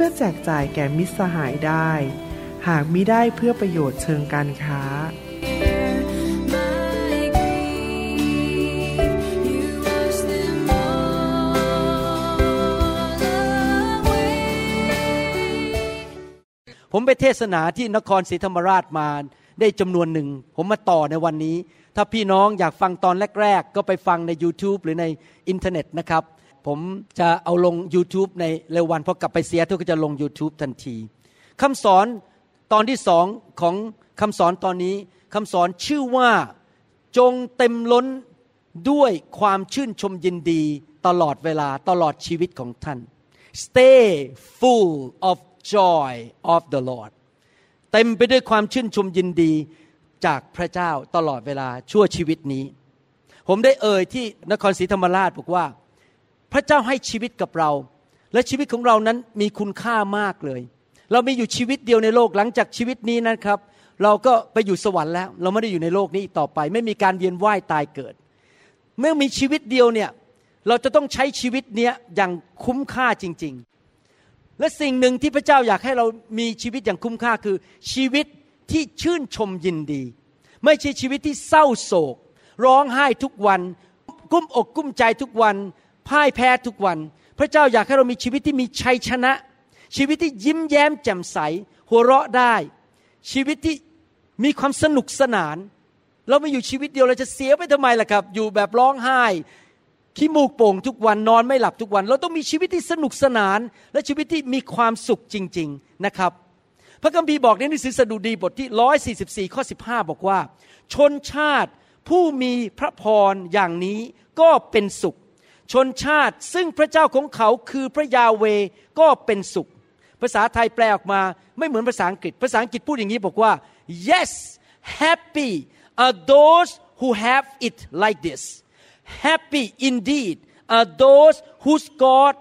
พื่อแจกจ่ายแก่มิตรสหายได้ หากมิได้เพื่อประโยชน์เชิงการค้า ผมไปเทศนาที่นครศรีธรรมราชมาได้จำนวนหนึ่ง ผมมาต่อในวันนี้ ถ้าพี่น้องอยากฟังตอนแรก ๆ ก็ไปฟังใน YouTube หรือในอินเทอร์เน็ตนะครับ ผมจะเอาลง YouTube ในเร็ววันพอกลับไปเสียทุกก็จะลง YouTube ทันทีคำสอนตอนที่สองของคำสอนตอนนี้คำสอนชื่อว่าจงเต็มล้นด้วยความชื่นชมยินดีตลอดเวลาตลอดชีวิตของท่าน stay full of joy of the Lord เต็มไปด้วยความชื่นชมยินดีจากพระเจ้าตลอดเวลาชั่วชีวิตนี้ ผมได้เอ่ยที่นครศรีธรรมราชบอกว่า พระเจ้าให้ชีวิตกับเรา และชีวิตของเรานั้นมีคุณค่ามากเลย เรามีอยู่ชีวิตเดียวในโลกหลังจากชีวิตนี้นะครับ เราก็ไปอยู่สวรรค์แล้ว เราไม่ได้อยู่ในโลกนี้อีกต่อไป ไม่มีการเวียนว่ายตายเกิด เมื่อมีชีวิตเดียวเนี่ยเราจะต้องใช้ชีวิตเนี้ยอย่างคุ้มค่าจริง ๆ และสิ่งหนึ่งที่พระเจ้าอยากให้เรามีชีวิตอย่างคุ้มค่าคือ ชีวิตที่ชื่นชมยินดี ไม่ใช่ชีวิตที่เศร้าโศก ร้องไห้ทุกวัน กุ้มอกกุ้มใจทุกวัน พ่ายแพ้ทุกวัน พระเจ้าอยากให้เรามีชีวิตที่มีชัยชนะ ชีวิตที่ยิ้มแย้มแจ่มใส หัวเราะได้ ชีวิตที่มีความสนุกสนาน เราไม่อยู่ชีวิตเดียวเราจะเสียไปทำไมล่ะครับ อยู่แบบร้องไห้ขี้มูกโป่งทุกวันนอนไม่หลับทุกวัน เราต้องมีชีวิตที่สนุกสนาน และชีวิตที่มีความสุขจริง ๆนะครับ พระคัมภีร์บอกในหนังสือสดุดีบทที่ 144 ข้อ 15 บอกว่า ชนชาติผู้มีพระพรอย่างนี้ก็เป็นสุข ชนชาติซึ่งพระเจ้าของเขาคือพระยาเวก็เป็นสุข ภาษาไทยแปลออกมาไม่เหมือนภาษาอังกฤษ ภาษาอังกฤษพูดอย่างนี้บอกว่า yes happy are those who have it like this happy indeed are those whose God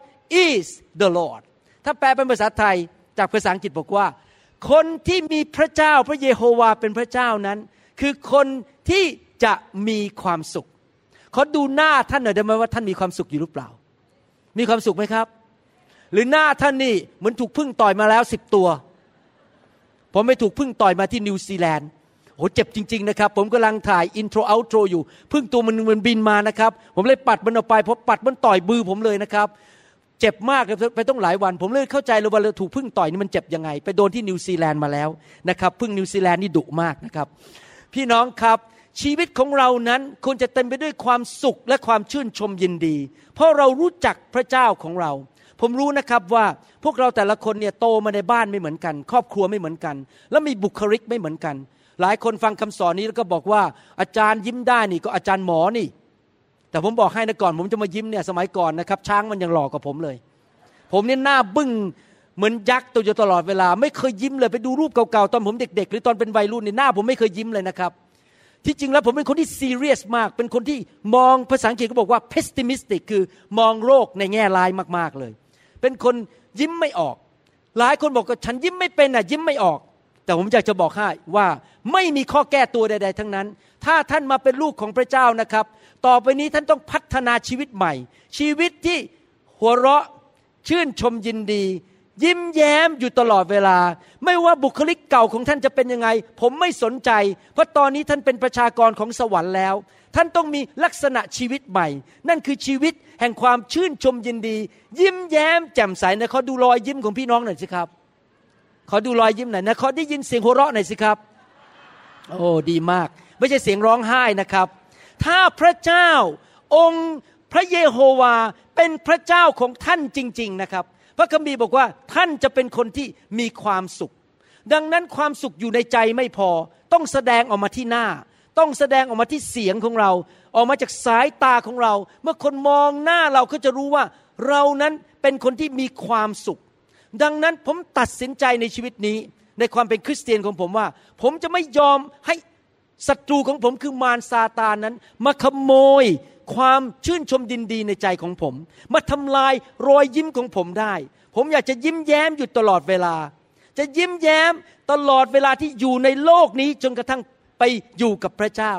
is the Lord ถ้าแปลเป็นภาษาไทยจากภาษาอังกฤษบอกว่า คนที่มีพระเจ้าพระเยโฮวาเป็นพระเจ้านั้น คือคนที่จะมีความสุข ขอดูหน้าท่านหน่อยได้ไหมว่าท่านมีความสุขอยู่หรือเปล่า มีความสุขไหมครับ หรือหน้าท่านนี่เหมือนถูกพึ่งต่อยมาแล้วสิบตัวผมไปถูกพึ่งต่อยมาที่นิวซีแลนด์โหเจ็บจริง ๆ นะครับ ผมกำลังถ่าย intro outro อยู่ผึ้งตัวมันมันบินมานะครับ ผมเลยปัดมันออกไปพอปัดมันต่อยมือผมเลยนะครับ เจ็บมากเลยไปตั้งหลายวัน ผมเลยเข้าใจเลยว่าเราถูกผึ้งต่อยนี่มันเจ็บยังไง ไปโดนที่นิวซีแลนด์มาแล้วนะครับผึ้งนิวซีแลนด์นี่ดุมากนะครับ พี่น้องครับ ชีวิตของเรานั้นควรจะเต็มไปด้วยความสุขและความชื่นชมยินดี เพราะเรารู้จักพระเจ้าของเรา ผมรู้นะครับว่าพวกเราแต่ละคนเนี่ยโตมาในบ้านไม่เหมือนกัน ครอบครัวไม่เหมือนกัน แล้วมีบุคลิกไม่เหมือนกัน หลายคนฟังคำสอนนี้แล้วก็บอกว่า อาจารย์ยิ้มได้นี่ก็อาจารย์หมอนี่ แต่ผมบอกให้นะก่อน ผมจะมายิ้มเนี่ยสมัยก่อนนะครับ ช้างมันยังหลอกกับผมเลย ผมเนี่ยหน้าบึ้งเหมือนยักษ์ตัวอยู่ตลอดเวลา ไม่เคยยิ้มเลยไปดูรูปเก่าๆตอนผมเด็ก ๆ หรือตอนเป็นวัยรุ่นเนี่ยหน้าผมไม่เคยยิ้มเลยนะครับ ที่จริงแล้วผมเป็นคนที่ซีเรียสมาก เป็นคนที่มองภาษาอังกฤษเขาบอกว่า pessimistic คือมองโลกในแง่ร้ายมากๆเลย เป็นคนยิ้มไม่ออก หลายคนบอกว่าฉันยิ้มไม่เป็นอะยิ้มไม่ออก แต่ผมอยากจะบอกให้ว่าไม่มีข้อแก้ตัวใด ๆ ทั้งนั้น ถ้าท่านมาเป็นลูกของพระเจ้านะครับ ต่อไปนี้ท่านต้องพัฒนาชีวิตใหม่ ชีวิตที่หัวเราะชื่นชมยินดี ยิ้มแย้มอยู่ตลอดเวลา ไม่ว่าบุคลิกเก่าของท่านจะเป็นยังไง ผมไม่สนใจ เพราะตอนนี้ท่านเป็นประชากรของสวรรค์แล้ว ท่านต้องมีลักษณะชีวิตใหม่ นั่นคือชีวิตแห่งความชื่นชมยินดี ยิ้มแย้มแจ่มใสนะขอดูรอยยิ้มของพี่น้องหน่อยสิครับ ขอดูรอยยิ้มหน่อยนะขอได้ยินเสียงหัวเราะหน่อยสิครับ โอ้ดีมาก ไม่ใช่เสียงร้องไห้นะครับ ถ้าพระเจ้าองค์พระเยโฮวาเป็นพระเจ้าของท่านจริง ๆนะครับ พระคัมภีร์บอกว่าท่านจะเป็นคนที่มีความสุข ดังนั้นความสุขอยู่ในใจไม่พอ ต้องแสดงออกมาที่หน้า ต้องแสดงออกมาที่เสียงของเรา ออกมาจากสายตาของเรา เมื่อคนมองหน้าเราก็จะรู้ว่า เรานั้นเป็นคนที่มีความสุข ดังนั้นผมตัดสินใจในชีวิตนี้ ในความเป็นคริสเตียนของผมว่า ผมจะไม่ยอมให้ ศัตรูของผมคือมารซาตานนั้น มาขโมยความชื่นชมดินดีในใจของผม มาทำลายรอยยิ้มของผมได้ ผมอยากจะยิ้มแย้มอยู่ตลอดเวลา จะยิ้มแย้มตลอดเวลาที่อยู่ในโลกนี้จนกระทั่งไปอยู่กับพระเจ้า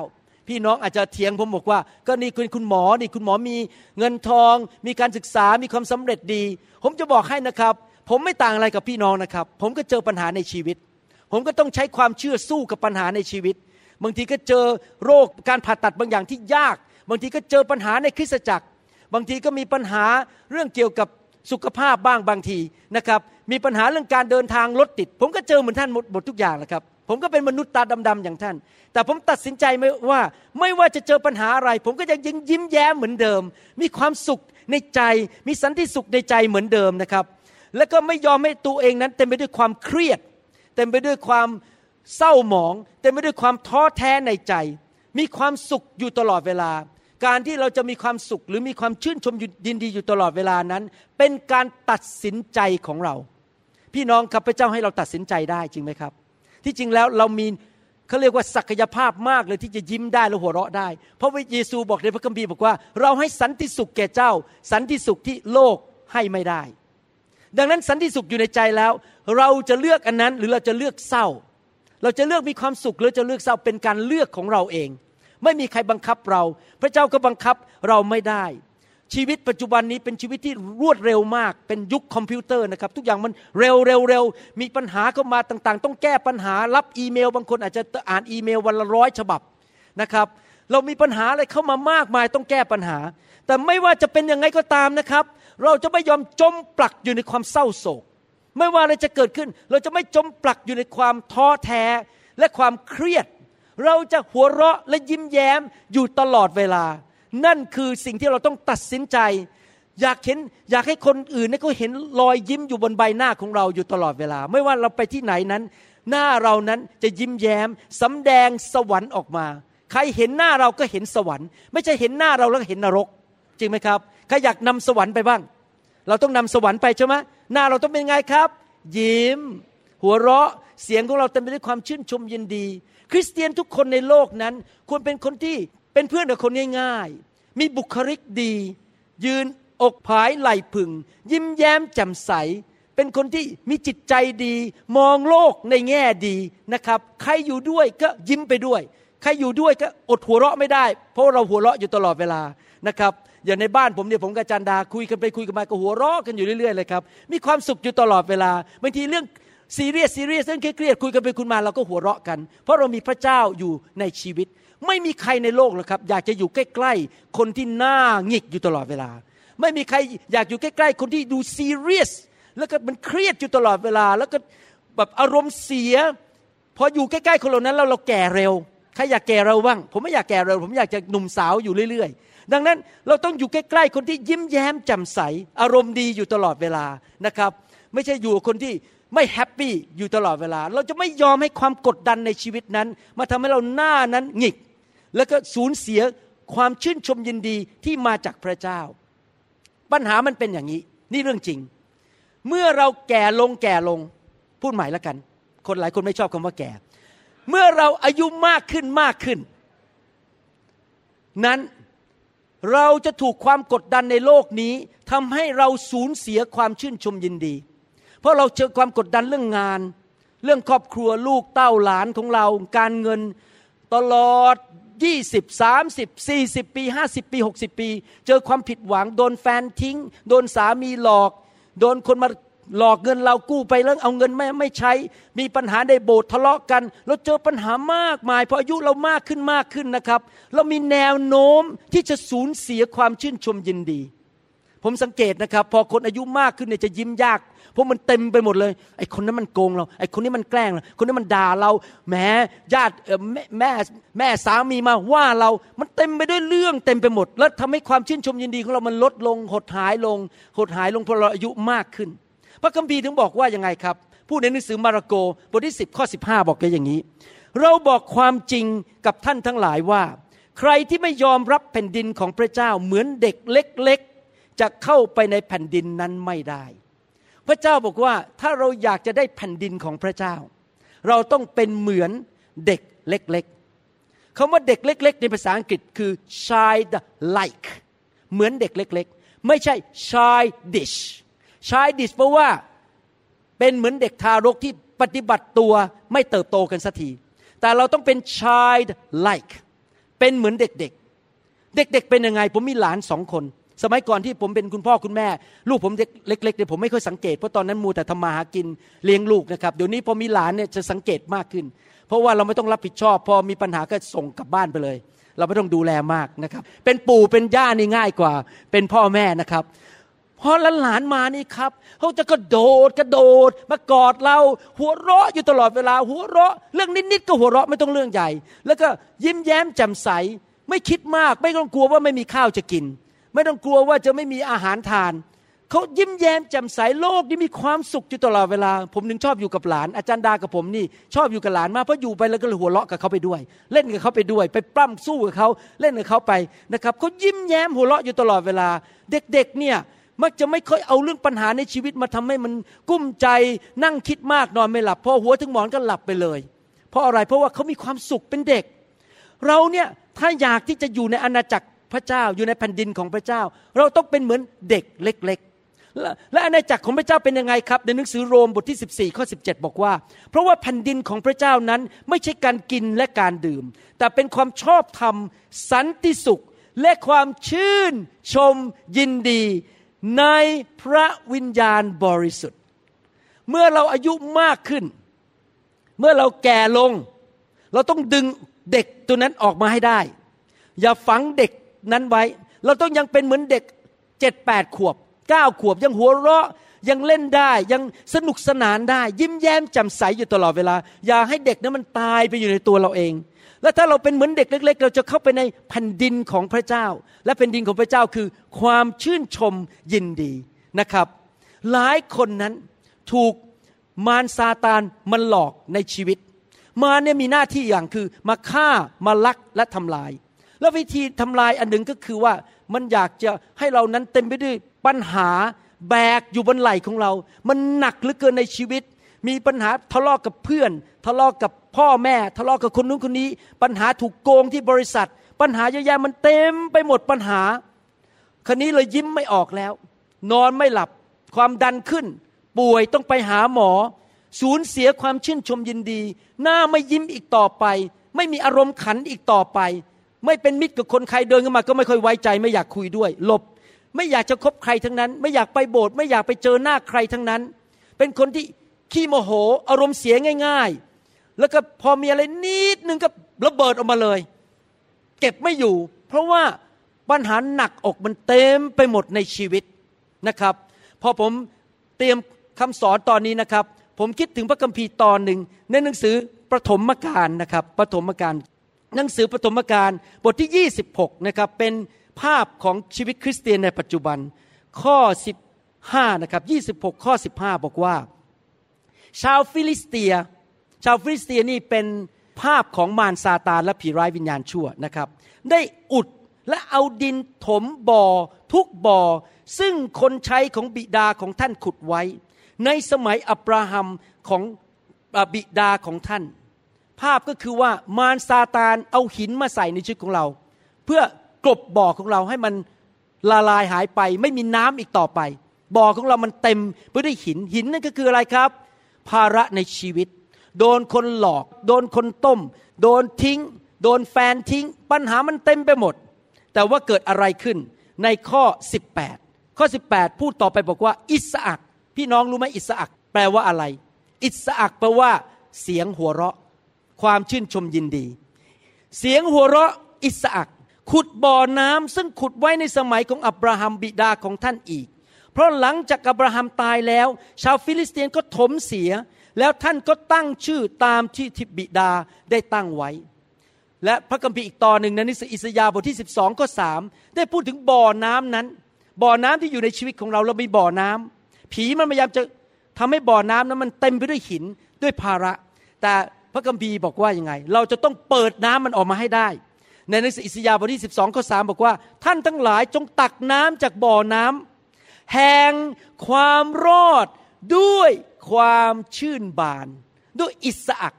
พี่น้องอาจจะเถียงผมบอกว่า ก็นี่คุณคุณหมอนี่คุณหมอมีเงินทอง มีการศึกษามีความสำเร็จดี ผมจะบอกให้นะครับ ผมไม่ต่างอะไรกับพี่น้องนะครับ ผมก็เจอปัญหาในชีวิต ผมก็ต้องใช้ความเชื่อสู้กับปัญหาในชีวิต บางทีก็เจอโรคการผ่าตัดบางอย่างที่ยาก บางทีก็เจอปัญหาในคริสตจักร บางทีก็มีปัญหาเรื่องเกี่ยวกับสุขภาพบ้างบางทีนะครับ มีปัญหาเรื่องการเดินทางรถติด ผมก็เจอเหมือนท่านหมดหมดทุกอย่างแหละครับ ผมก็เป็นมนุษย์ตาดำๆอย่างท่าน แต่ผมตัดสินใจไม่ว่าไม่ว่าจะเจอปัญหาอะไร ผมก็ยังยิ้มแย้มเหมือนเดิม มีความสุขในใจ มีสันติสุขในใจเหมือนเดิมนะครับ แล้วก็ไม่ยอมให้ตัวเองนั้นเต็มไปด้วยความเครียด เต็มไปด้วยความ เศร้าหมองเต็มไปด้วยความท้อแท้ในใจ มีความสุขอยู่ตลอดเวลา การที่เราจะมีความสุขหรือมีความชื่นชมยินดีอยู่ตลอดเวลานั้น เป็นการตัดสินใจของเรา พี่น้องครับพระเจ้าให้เราตัดสินใจได้จริงไหมครับ ที่จริงแล้วเรามีเขาเรียกว่าศักยภาพมากเลยที่จะยิ้มได้และหัวเราะได้ เพราะว่าเยซูบอกในพระคัมภีร์บอกว่า เราให้สันติสุขแก่เจ้า สันติสุขที่โลกให้ไม่ได้ ดังนั้นสันติสุขอยู่ในใจแล้ว เราจะเลือกอันนั้นหรือเราจะเลือกเศร้า เราจะเลือกมีความสุขหรือจะเลือกเศร้าเป็นการเลือกของเราเอง ไม่มีใครบังคับเรา พระเจ้าก็บังคับเราไม่ได้ ชีวิตปัจจุบันนี้เป็นชีวิตที่รวดเร็วมาก เป็นยุคคอมพิวเตอร์นะครับ ทุกอย่างมันเร็วเร็วเร็วมีปัญหาเข้ามาต่างๆ ต้องแก้ปัญหารับอีเมล บางคนอาจจะอ่านอีเมลวันละร้อยฉบับนะครับ เรามีปัญหาอะไรเข้ามามากมายต้องแก้ปัญหา แต่ไม่ว่าจะเป็นยังไงก็ตามนะครับ เราจะไม่ยอมจมปลักอยู่ในความเศร้าโศก ไม่ว่าอะไรจะเกิดขึ้น เราจะไม่จมปลักอยู่ในความท้อแท้และความเครียด เราจะหัวเราะและยิ้มแย้มอยู่ตลอดเวลา นั่นคือสิ่งที่เราต้องตัดสินใจ อยากเห็นอยากให้คนอื่นเนี่เขาเห็นรอยยิ้มอยู่บนใบหน้าของเราอยู่ตลอดเวลา ไม่ว่าเราไปที่ไหนนั้น หน้าเรานั้นจะยิ้มแย้มสำแดงสวรรค์ออกมา ใครเห็นหน้าเราก็เห็นสวรรค์ ไม่ใช่เห็นหน้าเราแล้วเห็นนรก จริงไหมครับใครอยากนำสวรรค์ไปบ้าง เราต้องนำสวรรค์ไปใช่ไหมหน้าเราต้องเป็นไงครับ ยิ้ม หัวเราะเสียงของเราเต็มไปด้วยความชื่นชมยินดี คริสเตียนทุกคนในโลกนั้น ควรเป็นคนที่เป็นเพื่อนกับคนง่าย ๆ มีบุคลิกดี ยืนอกผายไหล่ผึ่งยิ้มแย้มแจ่มใส เป็นคนที่มีจิตใจดี มองโลกในแง่ดีนะครับ ใครอยู่ด้วยก็ยิ้มไปด้วย ใครอยู่ด้วยก็อดหัวเราะไม่ได้ เพราะเราหัวเราะอยู่ตลอดเวลานะครับ อย่างในบ้านผมเนี่ยผมกับจันดาคุยกันไปคุยกันมาก็หัวเราะกันอยู่เรื่อยๆเลยครับมีความสุขอยู่ตลอดเวลาบางทีเรื่อง serious serious เรื่องเครียดๆคุยกันไปคุยมาเราก็หัวเราะกัน เพราะเรามีพระเจ้าอยู่ในชีวิต ไม่มีใครในโลกหรอกครับ อยากจะอยู่ใกล้ๆ คนที่หน้าหงิกอยู่ตลอดเวลา ไม่มีใครอยากอยู่ใกล้ๆ คนที่ดูซีเรียสแล้วก็มันเครียดอยู่ตลอดเวลา แล้วก็แบบอารมณ์เสีย พออยู่ใกล้ๆคนเหล่านั้นแล้วเราแก่เร็วใครอยากแก่เร็วบ้าง ผมไม่อยากแก่เร็ว ผมอยากจะหนุ่มสาวอยู่เรื่อยๆ ดังนั้นเราต้องอยู่ใกล้ๆคนที่ยิ้มแย้มแจ่มใส อารมณ์ดีอยู่ตลอดเวลานะครับ ไม่ใช่อยู่กับคนที่ไม่ happy อยู่ตลอดเวลา เราจะไม่ยอมให้ความกดดันในชีวิตนั้น มาทำให้เราหน้านั้นหงิก แล้วก็สูญเสียความชื่นชมยินดีที่มาจากพระเจ้า ปัญหามันเป็นอย่างนี้ นี่เรื่องจริง เมื่อเราแก่ลงแก่ลง พูดใหม่แล้วกัน คนหลายคนไม่ชอบคำว่าแก่ เมื่อเราอายุมากขึ้นมากขึ้น นั้น เราจะถูกความกดดันในโลกนี้ทำให้เราสูญเสียความชื่นชมยินดี เพราะเราเจอความกดดันเรื่องงาน เรื่องครอบครัวลูกเต้าหลานของเรา การเงินตลอด 20 30 40 ปี 50 ปี 60 ปี เจอความผิดหวัง โดนแฟนทิ้ง โดนสามีหลอก โดนคนมา หลอกเงินเรากู้ไปแล้วเอาเงินไม่ไม่ใช้ มีปัญหาในโบสถ์ทะเลาะกัน เราเจอปัญหามากมายเพราะอายุเรามากขึ้นมากขึ้นนะครับ เรามีแนวโน้มที่จะสูญเสียความชื่นชมยินดี ผมสังเกตนะครับ พอคนอายุมากขึ้นเนี่ยจะยิ้มยาก เพราะมันเต็มไปหมดเลยไอ้คนนั้นมันโกงเราไอ้คนนี้มันแกล้งเราคนนี้มันด่าเราแหมญาติแม่แม่แม่สามีมาว่าเรามันเต็มไปด้วยเรื่องเต็มไปหมด แล้วทำให้ความชื่นชมยินดีของเรามันลดลงหดหายลงหดหายลงเพราะเราอายุมากขึ้น พระคัมภีร์ถึงบอกว่ายังไงครับ พูดในหนังสือมาระโกบทที่ 10 ข้อ 15 บอกไว้อย่างนี้ เราบอกความจริงกับท่านทั้งหลายว่า ใครที่ไม่ยอมรับแผ่นดินของพระเจ้าเหมือนเด็กเล็กๆ จะเข้าไปในแผ่นดินนั้นไม่ได้ พระเจ้าบอกว่าถ้าเราอยากจะได้แผ่นดินของพระเจ้า เราต้องเป็นเหมือนเด็กเล็กๆคำว่าเด็กเล็ก ๆ ในภาษาอังกฤษคือ child like เหมือนเด็กเล็ก ๆ ไม่ใช่ childish childish แปลว่าเป็นเหมือนเด็กทารกที่ปฏิบัติตัวไม่เติบโตกันสักที แต่เราต้องเป็น child like เป็นเหมือนเด็กๆ เด็กๆเป็นยังไง ผมมีหลานสองคน สมัยก่อนที่ผมเป็นคุณพ่อคุณแม่ ลูกผมเด็กเล็กๆเนี่ยผมไม่ค่อยสังเกต เพราะตอนนั้นมูแต่ทำมาหากินเลี้ยงลูกนะครับ เดี๋ยวนี้พอมีหลานเนี่ยจะสังเกตมากขึ้น เพราะว่าเราไม่ต้องรับผิดชอบ พอมีปัญหาก็ส่งกลับบ้านไปเลย เราไม่ต้องดูแลมากนะครับ เป็นปู่เป็นย่านี่ง่ายกว่า เป็นพ่อแม่นะครับ พอหลานมานี่ครับเขาจะกระโดดกระโดด มากอดเรา หัวเราะอยู่ตลอดเวลา หัวเราะ เรื่องนิดๆก็หัวเราะไม่ต้องเรื่องใหญ่ แล้วก็ยิ้มแย้มแจ่มใส ไม่คิดมาก ไม่ต้องกลัวว่าไม่มีข้าวจะกิน ไม่ต้องกลัวว่าจะไม่มีอาหารทานเขายิ้มแย้มแจ่มใสโลกนี้มีความสุขอยู่ตลอดเวลา ผมถึงชอบอยู่กับหลาน อาจารย์ดากับผมนี่ ชอบอยู่กับหลานมากเพราะอยู่ไปแล้วก็หัวเราะกับเขาไปด้วย เล่นกับเขาไปด้วย ไปปล้ำสู้กับเขาเล่นกับเขาไปนะครับเขายิ้มแย้มหัวเราะอยู่ตลอดเวลา เด็กๆเนี่ย มักจะไม่ค่อยเอาเรื่องปัญหาในชีวิตมาทำให้มันกุ้มใจนั่งคิดมากนอนไม่หลับพอหัวถึงหมอนก็หลับไปเลย เพราะอะไรเพราะว่าเขามีความสุขเป็นเด็ก เราเนี่ยถ้าอยากที่จะอยู่ในอาณาจักรพระเจ้าอยู่ในแผ่นดินของพระเจ้า เราต้องเป็นเหมือนเด็กเล็กๆและและอาณาจักรของพระเจ้าเป็นยังไงครับ ในหนังสือโรมบทที่ 14 ข้อ 17 บอกว่า เพราะว่าแผ่นดินของพระเจ้านั้นไม่ใช่การกินและการดื่ม แต่เป็นความชอบธรรม สันติสุข และความชื่นชมยินดี ในพระวิญญาณบริสุทธิ์ เมื่อเราอายุมากขึ้น เมื่อเราแก่ลง เราต้องดึงเด็กตัวนั้นออกมาให้ได้ อย่าฝังเด็กนั้นไว้ เราต้องยังเป็นเหมือนเด็กเจ็ดแปดขวบเก้าขวบยังหัวเราะยังเล่นได้ยังสนุกสนานได้ ยิ้มแย้มแจ่มใสอยู่ตลอดเวลา อย่าให้เด็กนั้นมันตายไปอยู่ในตัวเราเอง และถ้าเราเป็นเหมือนเด็กเล็ก ๆ เราจะเข้าไปในแผ่นดินของพระเจ้า และแผ่นดินของพระเจ้าคือความชื่นชมยินดีนะครับ หลายคนนั้นถูกมารซาตานมันหลอกในชีวิต มารเนี่ยมีหน้าที่อย่างคือมาฆ่ามาลักและทำลาย แล้ววิธีทำลายอันหนึ่งก็คือว่ามันอยากจะให้เรานั้นเต็มไปด้วยปัญหาแบกอยู่บนไหล่ของเรา มันหนักเหลือเกินในชีวิต มีปัญหาทะเลาะกับเพื่อน ทะเลาะกับพ่อแม่ ทะเลาะกับคนนู้นคนนี้ ปัญหาถูกโกงที่บริษัท ปัญหาเยอะแยะมันเต็มไปหมดปัญหาคันนี้เลยยิ้มไม่ออกแล้ว นอนไม่หลับความดันขึ้น ป่วยต้องไปหาหมอ สูญเสียความชื่นชมยินดี หน้าไม่ยิ้มอีกต่อไป ไม่มีอารมณ์ขันอีกต่อไป ไม่เป็นมิตรกับคนใครเดินเข้ามา ก็ไม่ค่อยไว้ใจ ไม่อยากคุยด้วยหลบไม่อยากจะคบใครทั้งนั้น ไม่อยากไปโบสถ์ไม่อยากไปเจอหน้าใครทั้งนั้น เป็นคนที่ ขี้โมโห อารมณ์เสียง่าย ๆ แล้วก็พอมีอะไรนิดนึงก็ระเบิดออกมาเลย เก็บไม่อยู่ เพราะว่าปัญหาหนักอกมันเต็มไปหมดในชีวิตนะครับ พอผมเตรียมคำสอนตอนนี้นะครับ ผมคิดถึงพระคัมภีร์ตอนหนึ่งในหนังสือปฐมกาลนะครับปฐมกาลหนังสือปฐมกาลบทที่ 26นะครับเป็นภาพของชีวิตคริสเตียนในปัจจุบัน ข้อ 15นะครับ26 ข้อ 15 บอกว่า ชาวฟิลิสเตีย ชาวฟิลิสเตียนี่เป็นภาพของมารซาตานและผีร้ายวิญญาณชั่วนะครับ ได้อุดและเอาดินถมบ่อทุกบ่อซึ่งคนใช้ของบิดาของท่านขุดไว้ ในสมัยอับราฮัมของบิดาของท่าน ภาพก็คือว่ามารซาตานเอาหินมาใส่ในชีวิตของเรา เพื่อกลบบ่อของเราให้มันละลายหายไป ไม่มีน้ำอีกต่อไป บ่อของเรามันเต็มไปด้วยหินหินนั่นก็คืออะไรครับ ภาระในชีวิต โดนคนหลอก โดนคนต้ม โดนทิ้ง โดนแฟนทิ้ง ปัญหามันเต็มไปหมด แต่ว่าเกิดอะไรขึ้นในข้อ 18 ข้อ 18 พูดต่อไปบอกว่า อิสอักพี่น้องรู้ไหมอิสอักแปลว่าอะไร อิสอักแปลว่า เสียงหัวเราะ ความชื่นชมยินดี เสียงหัวเราะ อิสอักขุดบ่อน้ำซึ่งขุดไว้ในสมัยของอับราฮัมบิดาของท่านอีก เพราะหลังจากอับราฮัมตายแล้ว ชาวฟิลิสเตียนก็ถมเสีย แล้วท่านก็ตั้งชื่อตามที่ทิบิดาได้ตั้งไว้ และพระคัมภีร์อีกตอนหนึ่งในหนังสืออิสยาห์บทที่ 12 ข้อสามได้พูดถึงบ่อน้ำนั้น บ่อน้ำที่อยู่ในชีวิตของเราเรามีบ่อน้ำผีมันพยายามจะทำให้บ่อน้ำนั้นมันเต็มไปด้วยหินด้วยภาระ แต่พระคัมภีร์บอกว่ายังไง เราจะต้องเปิดน้ำมันออกมาให้ได้ ในหนังสืออิสยาห์บทที่ 12 ข้อ 3 บอกว่า ท่านทั้งหลายจงตักน้ำจากบ่อน้ำ แห่งความรอดด้วยความชื่นบาน ด้วยอิสอัก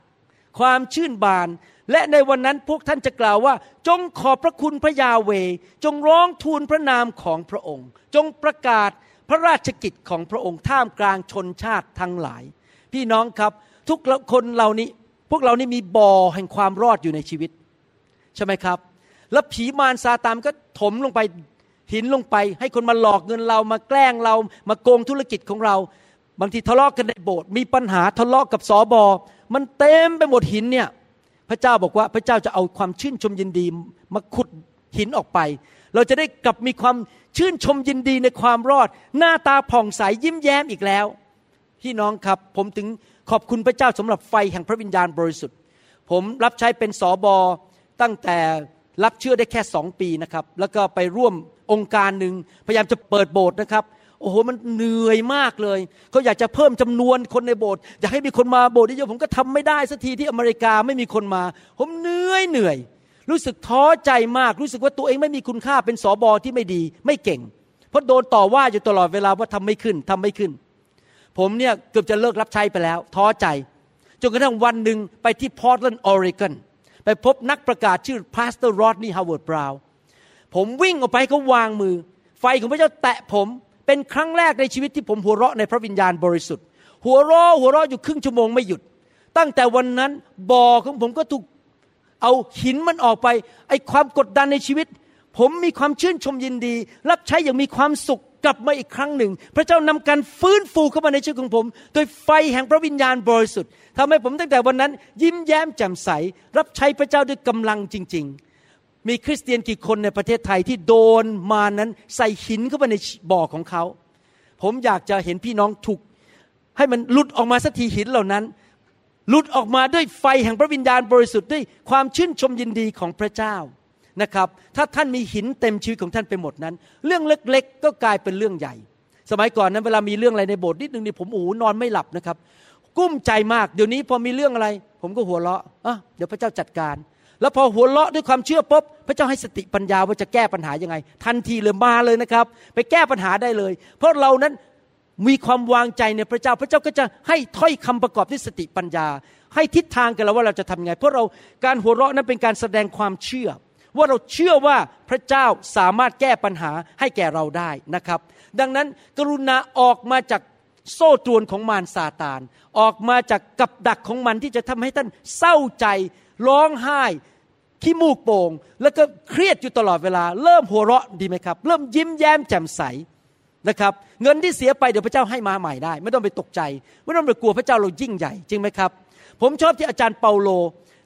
ความชื่นบาน และในวันนั้นพวกท่านจะกล่าวว่า จงขอบพระคุณพระยาเว จงร้องทูลพระนามของพระองค์ จงประกาศพระราชกิจของพระองค์ท่ามกลางชนชาติทั้งหลาย พี่น้องครับทุกคนเหล่านี้พวกเรานี่มีบ่อแห่งความรอดอยู่ในชีวิต ใช่ไหมครับ แล้วผีมารซาตานก็ถมลงไป หินลงไป ให้คนมาหลอกเงินเรามาแกล้งเรา มาโกงธุรกิจของเรา บางทีทะเลาะกันในโบสถ์มีปัญหาทะเลาะกับสอบอมันเต็มไปหมดหินเนี่ยพระเจ้าบอกว่าพระเจ้าจะเอาความชื่นชมยินดีมาขุดหินออกไป เราจะได้กลับมีความชื่นชมยินดีในความรอด หน้าตาผ่องใสยิ้มแย้มอีกแล้ว พี่น้องครับผมถึงขอบคุณพระเจ้าสำหรับไฟแห่งพระวิญญาณบริสุทธิ์ ผมรับใช้เป็นสอบอตั้งแต่ รับเชื่อได้แค่สองปีนะครับ แล้วก็ไปร่วมองค์การหนึ่งพยายามจะเปิดโบสถ์นะครับ โอ้โหมันเหนื่อยมากเลยเขาอยากจะเพิ่มจำนวนคนในโบสถ์อยากให้มีคนมาโบสถ์เยอะผมก็ทำไม่ได้สักทีที่อเมริกาไม่มีคนมา ผมเหนื่อยเหนื่อย รู้สึกท้อใจมากรู้สึกว่าตัวเองไม่มีคุณค่าเป็นสอบอที่ไม่ดีไม่เก่ง เพราะโดนต่อว่าอยู่ตลอดเวลาว่าทำไม่ขึ้นทำไม่ขึ้น ผมเนี่ยเกือบจะเลิกรับใช้ไปแล้ว ท้อใจจนกระทั่งวันหนึ่งไปที่พอร์ตแลนด์ออริกอน ไปพบนักประกาศชื่อ pastor Rodney Howard-Browne ผมวิ่งออกไปเขาวางมือ ไฟของพระเจ้าแตะผมเป็นครั้งแรกในชีวิตที่ผมหัวเราะในพระวิญญาณบริสุทธิ์ หัวเราะหัวเราะอยู่ครึ่งชั่วโมงไม่หยุด ตั้งแต่วันนั้นบ่อของผมก็ถูกเอาหินมันออกไปไอความกดดันในชีวิต ผมมีความชื่นชมยินดี รับใช้อย่างมีความสุข กลับมาอีกครั้งหนึ่ง พระเจ้านำการฟื้นฟูเข้ามาในชีวิตของผม โดยไฟแห่งพระวิญญาณบริสุทธิ์ทำให้ผมตั้งแต่วันนั้น ยิ้มแย้มแจ่มใส รับใช้พระเจ้าด้วยกำลังจริง ๆ มีคริสเตียนกี่คนในประเทศไทยที่โดนมานั้นใส่หินเข้าไปในบ่อของเขา ผมอยากจะเห็นพี่น้องถูก ให้มันหลุดออกมาสักทีหินเหล่านั้นหลุดออกมาด้วยไฟแห่งพระวิญญาณบริสุทธิ์ด้วยความชื่นชมยินดีของพระเจ้า นะครับ ถ้าท่านมีหินเต็มชีวิตของท่านไปหมดนั้น เรื่องเล็กๆ ก็กลายเป็นเรื่องใหญ่ สมัยก่อนนั้นเวลามีเรื่องอะไรในโบสถ์นิดนึงนี่ผมโอ้นอนไม่หลับนะครับ กุ้มใจมากเดี๋ยวนี้พอมีเรื่องอะไร ผมก็หัวเราะอะเดี๋ยวพระเจ้าจัดการ แล้วพอหัวเราะด้วยความเชื่อปุ๊บพระเจ้าให้สติปัญญาว่าจะแก้ปัญหายังไง ทันทีเลยมาเลยนะครับ ไปแก้ปัญหาได้เลย เพราะเรานั้นมีความวางใจในพระเจ้า พระเจ้าก็จะให้ถ้อยคำประกอบด้วยสติปัญญา ให้ทิศทางกันแล้วว่าเราจะทำไง เพราะเราการหัวเราะนั้นเป็นการแสดงความเชื่อ ว่าเราเชื่อว่าพระเจ้าสามารถแก้ปัญหาให้แก่เราได้นะครับ ดังนั้นกรุณาออกมาจากโซ่ตรวนของมารซาตาน ออกมาจากกับดักของมันที่จะทำให้ท่านเศร้าใจ ร้องไห้ขี้มูกโป่งแล้วก็เครียดอยู่ตลอดเวลา เริ่มหัวเราะดีไหมครับ เริ่มยิ้มแย้มแจ่มใสนะครับ เงินที่เสียไปเดี๋ยวพระเจ้าให้มาใหม่ได้ ไม่ต้องไปตกใจ ไม่ต้องไปกลัวพระเจ้าเรายิ่งใหญ่จริงไหมครับ ผมชอบที่อาจารย์เปาโล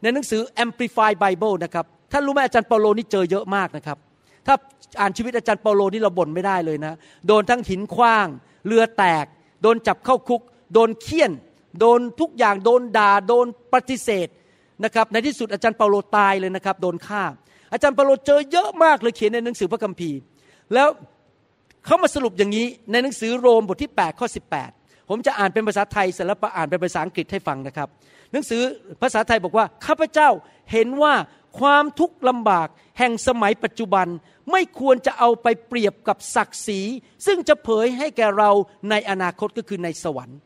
ในหนังสือ Amplify Bible นะครับ ท่านรู้ไหมอาจารย์เปาโลนี่เจอเยอะมากนะครับ ถ้าอ่านชีวิตอาจารย์เปาโลนี่เราบ่นไม่ได้เลยนะ โดนทั้งหินขว้าง เรือแตก โดนจับเข้าคุก โดนเคี่ยน โดนทุกอย่างโดนด่าโดนปฏิเสธนะครับ ในที่สุดอาจารย์เปาโลตายเลยนะครับ โดนฆ่า อาจารย์เปาโลเจอเยอะมากเลยเขียนในหนังสือพระคัมภีร์ แล้วเขามาสรุปอย่างนี้ในหนังสือโรมบทที่8ข้อ18 ผมจะอ่านเป็นภาษาไทยเสร็จแล้วอ่านเป็นภาษาอังกฤษให้ฟังนะครับ หนังสือภาษาไทยบอกว่าข้าพเจ้าเห็นว่า ความทุกข์ลำบากแห่งสมัยปัจจุบันไม่ควรจะเอาไปเปรียบกับศักดิ์ศรี ซึ่งจะเผยให้แก่เราในอนาคตก็คือในสวรรค์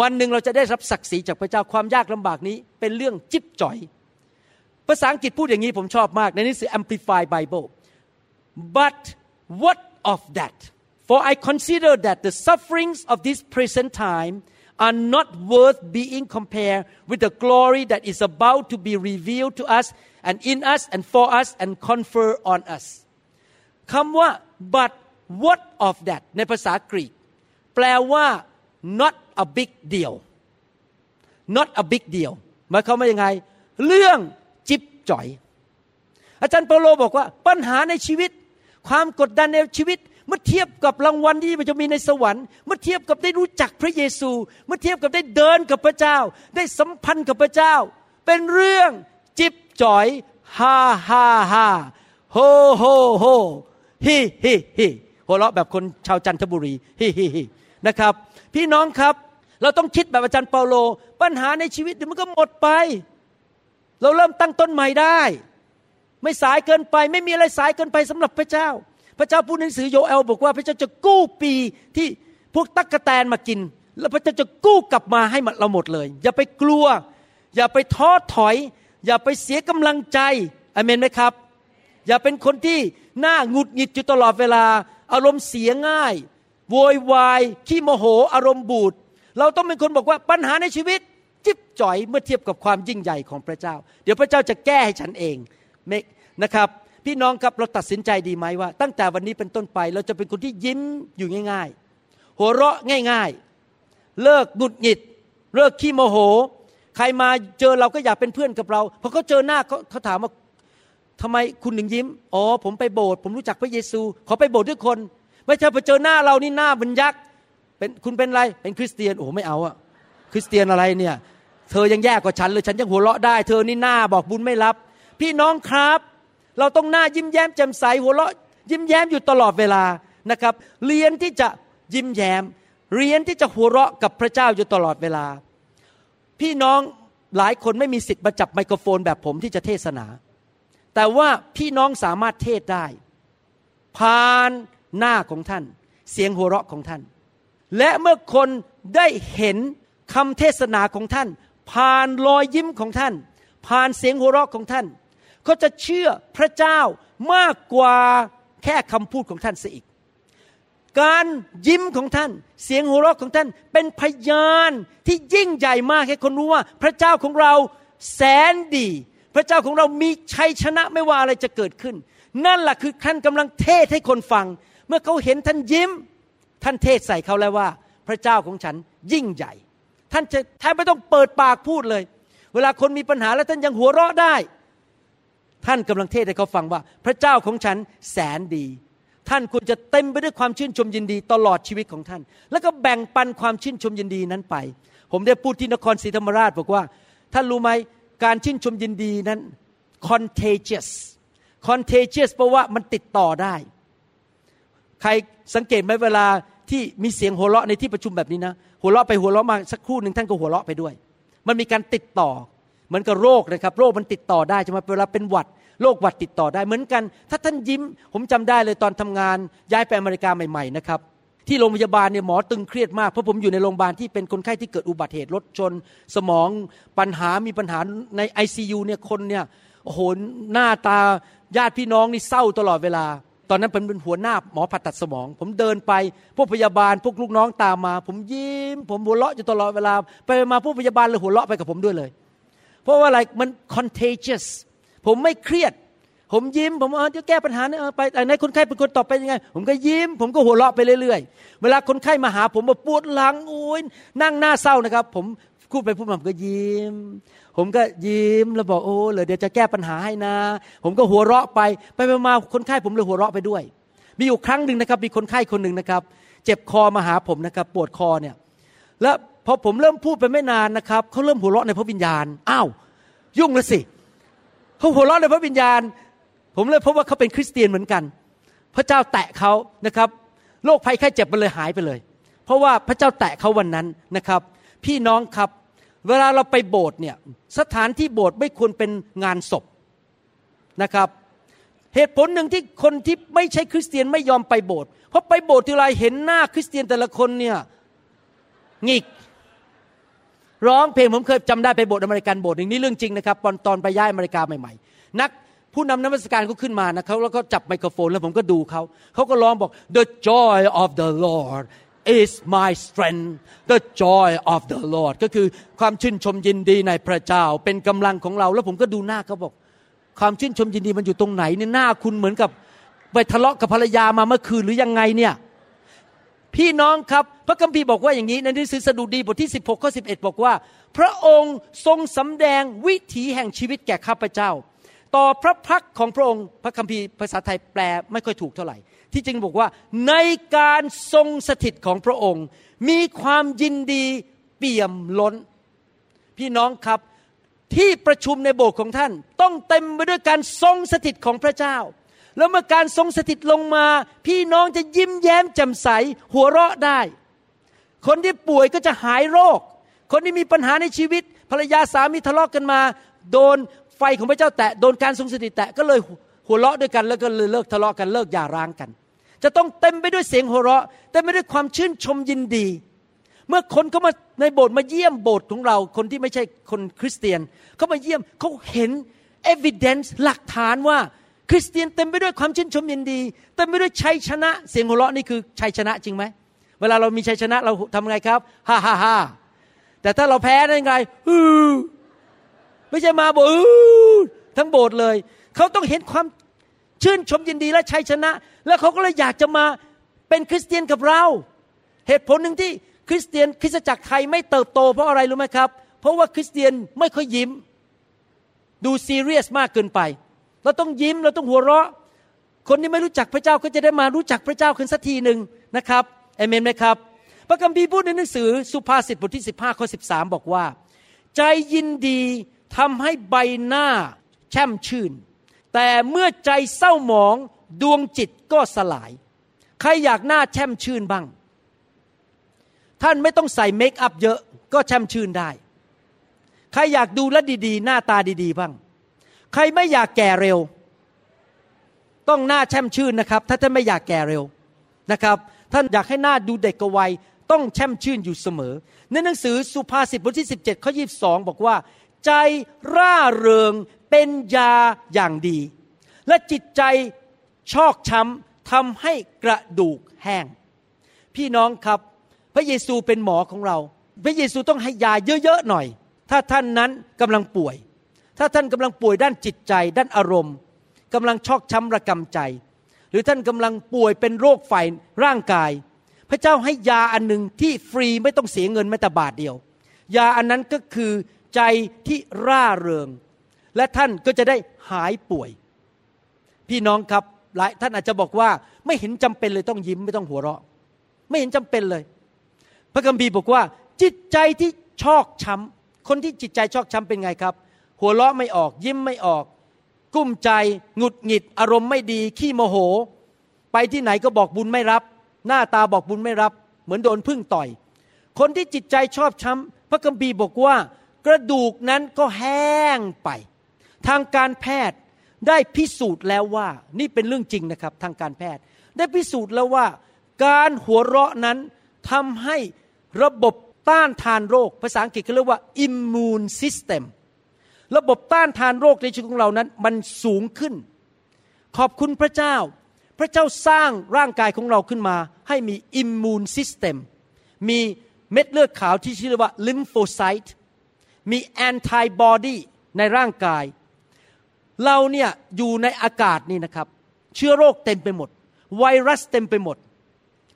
วันหนึ่งเราจะได้รับศักดิ์ศรีจากพระเจ้าความยากลำบากนี้เป็นเรื่องจิ๊บจ่อย ภาษาอังกฤษพูดอย่างนี้ผมชอบมาก ในหนังสือ Amplify Bible but what of that for I consider that the sufferings of this present time are not worth being compared with the glory that is about to be revealed to us and in us and for us and confer on us คำว่า but what of that ในภาษากรีก แปลว่า not a big deal not a big deal หมายความว่ายังไง เรื่องจิ๊บจ่อย อาจารย์เปาโลบอกว่าปัญหาในชีวิต ความกดดันในชีวิต เมื่อเทียบกับรางวัลที่จะมีในสวรรค์ เมื่อเทียบกับได้รู้จักพระเยซู เมื่อเทียบกับได้เดินกับพระเจ้า ได้สัมพันธ์กับพระเจ้า เป็นเรื่องจิบจ่อยฮ่าฮ่าฮ่าโฮโฮโฮฮิฮิฮิหัวเราะแบบคนชาวจันทบุรีฮิฮิฮินะครับ พี่น้องครับ เราต้องคิดแบบอาจารย์เปาโล ปัญหาในชีวิตเดี๋ยวมันก็หมดไป เราเริ่มตั้งต้นใหม่ได้ ไม่สายเกินไป ไม่มีอะไรสายเกินไปสำหรับพระเจ้า พระเจ้าพูดในหนังสือโยเอลบอกว่าพระเจ้าจะกู้ปีที่พวกตั๊กแตนมากิน แล้วพระเจ้าจะกู้กลับมาให้เราหมดเลย อย่าไปกลัว อย่าไปท้อถอย อย่าไปเสียกำลังใจอเมนไหมครับ อย่าเป็นคนที่หน้าหงุดหงิดอยู่ตลอดเวลา อารมณ์เสียง่ายโวยวายขี้โมโห อารมณ์บูดเราต้องเป็นคนบอกว่าปัญหาในชีวิต จิบจ่อยเมื่อเทียบกับความยิ่งใหญ่ของพระเจ้า เดี๋ยวพระเจ้าจะแก้ให้ฉันเองนะครับ พี่น้องครับเราตัดสินใจดีไหมว่า ตั้งแต่วันนี้เป็นต้นไป เราจะเป็นคนที่ยิ้มอยู่ง่าย ๆ หัวเราะง่าย ๆ เลิกหงุดหงิด เลิกขี้โมโห ใครมาเจอเราก็อยากเป็นเพื่อนกับเราพอเขาเจอหน้าเขาเขาถามว่าทำไมคุณถึงยิ้ม อ๋อ ผมไปโบสถ์ผมรู้จักพระเยซู ขอไปโบสถ์ด้วยคน ไม่ใช่พอเจอหน้าเรานี่หน้ามันยักษ์เป็นคุณเป็นอะไร เป็นคริสเตียน โอ้โหไม่เอาอะคริสเตียนอะไรเนี่ย เธอยังแย่กว่าฉันเลย ฉันยังหัวเราะได้ เธอนี่หน้าบอกบุญไม่รับ พี่น้องครับ เราต้องหน้ายิ้มแย้มแจ่มใสหัวเราะยิ้มแย้มอยู่ตลอดเวลานะครับ เรียนที่จะยิ้มแย้ม เรียนที่จะหัวเราะกับพระเจ้าอยู่ตลอดเวลา พี่น้องหลายคนไม่มีสิทธิ์มาจับไมโครโฟนแบบผมที่จะเทศนา แต่ว่าพี่น้องสามารถเทศได้ ผ่านหน้าของท่าน เสียงหัวเราะของท่าน และเมื่อคนได้เห็นคำเทศนาของท่าน ผ่านรอยยิ้มของท่าน ผ่านเสียงหัวเราะของท่าน เขาจะเชื่อพระเจ้ามากกว่าแค่คำพูดของท่านเสียอีก การยิ้มของท่าน เสียงหัวเราะของท่านเป็นพยานที่ยิ่งใหญ่มากให้คนรู้ว่า พระเจ้าของเราแสนดี พระเจ้าของเรามีชัยชนะไม่ว่าอะไรจะเกิดขึ้น นั่นแหละคือท่านกำลังเทศให้คนฟัง เมื่อเขาเห็นท่านยิ้ม ท่านเทศใส่เขาแล้วว่า พระเจ้าของฉันยิ่งใหญ่ ท่านจะแทบไม่ต้องเปิดปากพูดเลย เวลาคนมีปัญหาแล้วท่านยังหัวเราะได้ ท่านกำลังเทศให้เขาฟังว่า พระเจ้าของฉันแสนดี ท่านควรจะเต็มไปด้วยความชื่นชมยินดีตลอดชีวิตของท่าน แล้วก็แบ่งปันความชื่นชมยินดีนั้นไป ผมได้พูดที่นครศรีธรรมราชบอกว่า ท่านรู้ไหมการชื่นชมยินดีนั้น contagious contagious เพราะว่ามันติดต่อได้ ใครสังเกตไหมเวลาที่มีเสียงหัวเราะในที่ประชุมแบบนี้นะ หัวเราะไปหัวเราะมาสักครู่หนึ่งท่านก็หัวเราะไปด้วย มันมีการติดต่อ เหมือนกับโรคนะครับ โรคมันติดต่อได้ใช่ไหมเวลาเป็นหวัดโรคหวัดติดต่อได้เหมือนกัน ถ้าท่านยิ้ม ผมจำได้เลยตอนทำงานย้ายไปอเมริกาใหม่ๆนะครับที่โรงพยาบาลเนี่ยหมอตึงเครียดมากเพราะผมอยู่ในโรงพยาบาลที่เป็นคนไข้ที่เกิดอุบัติเหตุรถชน สมองปัญหามีปัญหาใน ICU เนี่ยคนเนี่ยโอ้โหหน้าตาญาติพี่น้องนี่เศร้าตลอดเวลา ตอนนั้นผมเป็นหัวหน้าหมอผ่าตัดสมอง ผมเดินไปพวกพยาบาลพวกลูกน้องตามมา ผมยิ้ม ผมหัวเราะอยู่ตลอดเวลา ไปมาพวกพยาบาลเลยหัวเราะไปกับผมด้วยเลย เพราะว่าอะไรมัน contagious ผมไม่เครียด ผมยิ้ม ผมเออจะแก้ปัญหาเนี่ยเออไปไหนคนไข้เป็นคนตอบไปยังไง ผมก็ยิ้ม ผมก็หัวเราะไปเรื่อยๆ เวลาคนไข้มาหาผมบอกปวดหลังโอ้ยนั่งหน้าเศร้านะครับ ผมพูดไปพูดมาผมก็ยิ้ม ผมก็ยิ้มแล้วบอกโอ้เลยเดี๋ยวจะแก้ปัญหาให้นะ ผมก็หัวเราะไปไปมาคนไข้ผมเลยหัวเราะไปด้วย มีอยู่ครั้งหนึ่งนะครับ มีคนไข้คนหนึ่งนะครับ เจ็บคอมาหาผมนะครับ ปวดคอเนี่ย แล้วพอผมเริ่มพูดไปไม่นานนะครับเขาเริ่มหัวเราะในพระวิญญาณอ้าวยุ่งล้วสิเขาหัวเราะในพระวิญญาณ ผมเลยพบว่าเขาเป็นคริสเตียนเหมือนกัน พระเจ้าแตะเขานะครับโรคภัยไข้เจ็บมันเลยหายไปเลย เพราะว่าพระเจ้าแตะเขาวันนั้นนะครับ พี่น้องครับ เวลาเราไปโบสถ์เนี่ยสถานที่โบสถ์ไม่ควรเป็นงานศพนะครับ เหตุผลหนึ่งที่คนที่ไม่ใช่คริสเตียนไม่ยอมไปโบสถ์เพราะไปโบสถ์ทีไรเห็นหน้าคริสเตียนแต่ละคนเนี่ย งิก ร้องเพลงผมเคยจำได้ไปโบสถ์อเมริกันโบสถ์หนึ่งนี่เรื่องจริงนะครับตอนตอนไปย้ายอเมริกาใหม่ๆ นักผู้นำนมัสการเขาขึ้นมานะเขาแล้วก็จับไมโครโฟนแล้วผมก็ดูเขาเขาก็ร้องบอก the joy of the Lord is my strength the joy of the Lord ก็คือความชื่นชมยินดีในพระเจ้าเป็นกำลังของเรา แล้วผมก็ดูหน้าเขาบอก ความชื่นชมยินดีมันอยู่ตรงไหนเนี่ยหน้าคุณเหมือนกับไปทะเลาะกับภรรยามาเมื่อคืนหรือยังไงเนี่ย พี่น้องครับ พระคัมภีร์บอกว่าอย่างนี้ในหนังสือสดุดีบทที่ 16ข้อ11 บอกว่า พระองค์ทรงสำแดงวิถีแห่งชีวิตแก่ข้าพเจ้า ต่อพระพักของพระองค์พระคัมภีร์ภาษาไทยแปลไม่ค่อยถูกเท่าไหร่ ที่จริงบอกว่า ในการทรงสถิตของพระองค์ มีความยินดีเปี่ยมล้น พี่น้องครับที่ประชุมในโบสถ์ของท่าน ต้องเต็มไปด้วยการทรงสถิตของพระเจ้า แล้วเมื่อการทรงสถิตลงมา พี่น้องจะยิ้มแย้มแจ่มใส หัวเราะได้ คนที่ป่วยก็จะหายโรค คนที่มีปัญหาในชีวิต ภรรยาสามีทะเลาะกกันมา โดนไฟของพระเจ้าแตะ โดนการทรงสถิตแตะก็เลยหัวเราะด้วยกัน แล้วก็เลยเลิกทะเลาะกันเลิกหย่าร้างกัน จะต้องเต็มไปด้วยเสียงหัวเราะเต็มไปด้วยความชื่นชมยินดี เมื่อคนเขามาในโบสถ์มาเยี่ยมโบสถ์ของเรา คนที่ไม่ใช่คนคริสเตียนเขามาเยี่ยมเขาเห็น evidence หลักฐานว่า คริสเตียนเต็มไปด้วยความชื่นชมยินดีเต็มไปด้วยชัยชนะ เสียงหัวเราะนี่คือชัยชนะจริงไหมเวลาเรามีชัยชนะเราทำไงครับฮ่าฮ่าฮ่าแต่ถ้าเราแพ้ได้ยังไงฮือไม่ใช่มาบอกฮือทั้งโบสถ์เลย เขาต้องเห็นความชื่นชมยินดีและชัยชนะ แล้วเขาก็เลยอยากจะมาเป็นคริสเตียนกับเรา เหตุผลหนึ่งที่คริสเตียนคริสตจักรไทยไม่เติบโตเพราะอะไรรู้ไหมครับ เพราะว่าคริสเตียนไม่ค่อยยิ้ม ดูซีเรียสมากเกินไป เราต้องยิ้มเราต้องหัวเราะ คนที่ไม่รู้จักพระเจ้าก็จะได้มารู้จักพระเจ้าขึ้นสักทีหนึ่งนะครับเอเมนไหมครับ พระคัมภีร์พูดในหนังสือสุภาษิตบทที่ 15ข้อ13 บอกว่า ใจยินดีทำให้ใบหน้าแช่มชื่น แต่เมื่อใจเศร้าหมองดวงจิตก็สลาย ใครอยากหน้าแช่มชื่นบ้าง ท่านไม่ต้องใส่เมคอัพเยอะก็แช่มชื่นได้ ใครอยากดูแลวดีๆ หน้าตาดี ๆ บ้าง ใครไม่อยากแก่เร็ว ต้องหน้าแช่มชื่นนะครับ ถ้าท่านไม่อยากแก่เร็วนะครับ ท่านอยากให้หน้าดูเด็กกว่าวัยต้องแช่มชื่นอยู่เสมอ ในหนังสือสุภาษิตบทที่ 17ข้อ22 บอกว่า ใจร่าเริงเป็นยาอย่างดี และจิตใจชอกช้ำทำให้กระดูกแห้ง พี่น้องครับ พระเยซูเป็นหมอของเรา พระเยซูต้องให้ยาเยอะๆหน่อย ถ้าท่านนั้นกำลังป่วย ถ้าท่านกำลังป่วยด้านจิตใจ ด้านอารมณ์กำลังชอกช้ำระกำใจ หรือท่านกำลังป่วยเป็นโรคฝ่ายร่างกาย พระเจ้าให้ยาอันหนึ่งที่ฟรีไม่ต้องเสียเงินแม้แต่บาทเดียว ยาอันนั้นก็คือใจที่ร่าเริง และท่านก็จะได้หายป่วย พี่น้องครับหลายท่านอาจจะบอกว่าไม่เห็นจำเป็นเลยต้องยิ้มไม่ต้องหัวเราะ ไม่เห็นจำเป็นเลย พระคัมภีร์บอกว่า จิตใจที่ชอกช้ำคนที่จิตใจชอกช้ำเป็นไงครับ หัวเราะไม่ออก ยิ้มไม่ออก กุ้มใจหงุดหงิด อารมณ์ไม่ดี ขี้โมโห ไปที่ไหนก็บอกบุญไม่รับ หน้าตาบอกบุญไม่รับ เหมือนโดนพึ่งต่อย คนที่จิตใจชอบช้ำพระคัมภีร์บอกว่า กระดูกนั้นก็แห้งไป ทางการแพทย์ได้พิสูจน์แล้วว่า นี่เป็นเรื่องจริงนะครับ ทางการแพทย์ ได้พิสูจน์แล้วว่า การหัวเราะนั้นทำให้ระบบต้านทานโรค ภาษาอังกฤษเขาเรียกว่า immune system ระบบต้านทานโรคในชีวิตของเรานั้น มันสูงขึ้น ขอบคุณพระเจ้า พระเจ้าสร้างร่างกายของเราขึ้นมา ให้มี immune system มีเม็ดเลือดขาวที่ชื่อว่า lymphocyte มี antibody ในร่างกาย เราเนี่ยอยู่ในอากาศนี่นะครับ เชื้อโรคเต็มไปหมด ไวรัสเต็มไปหมด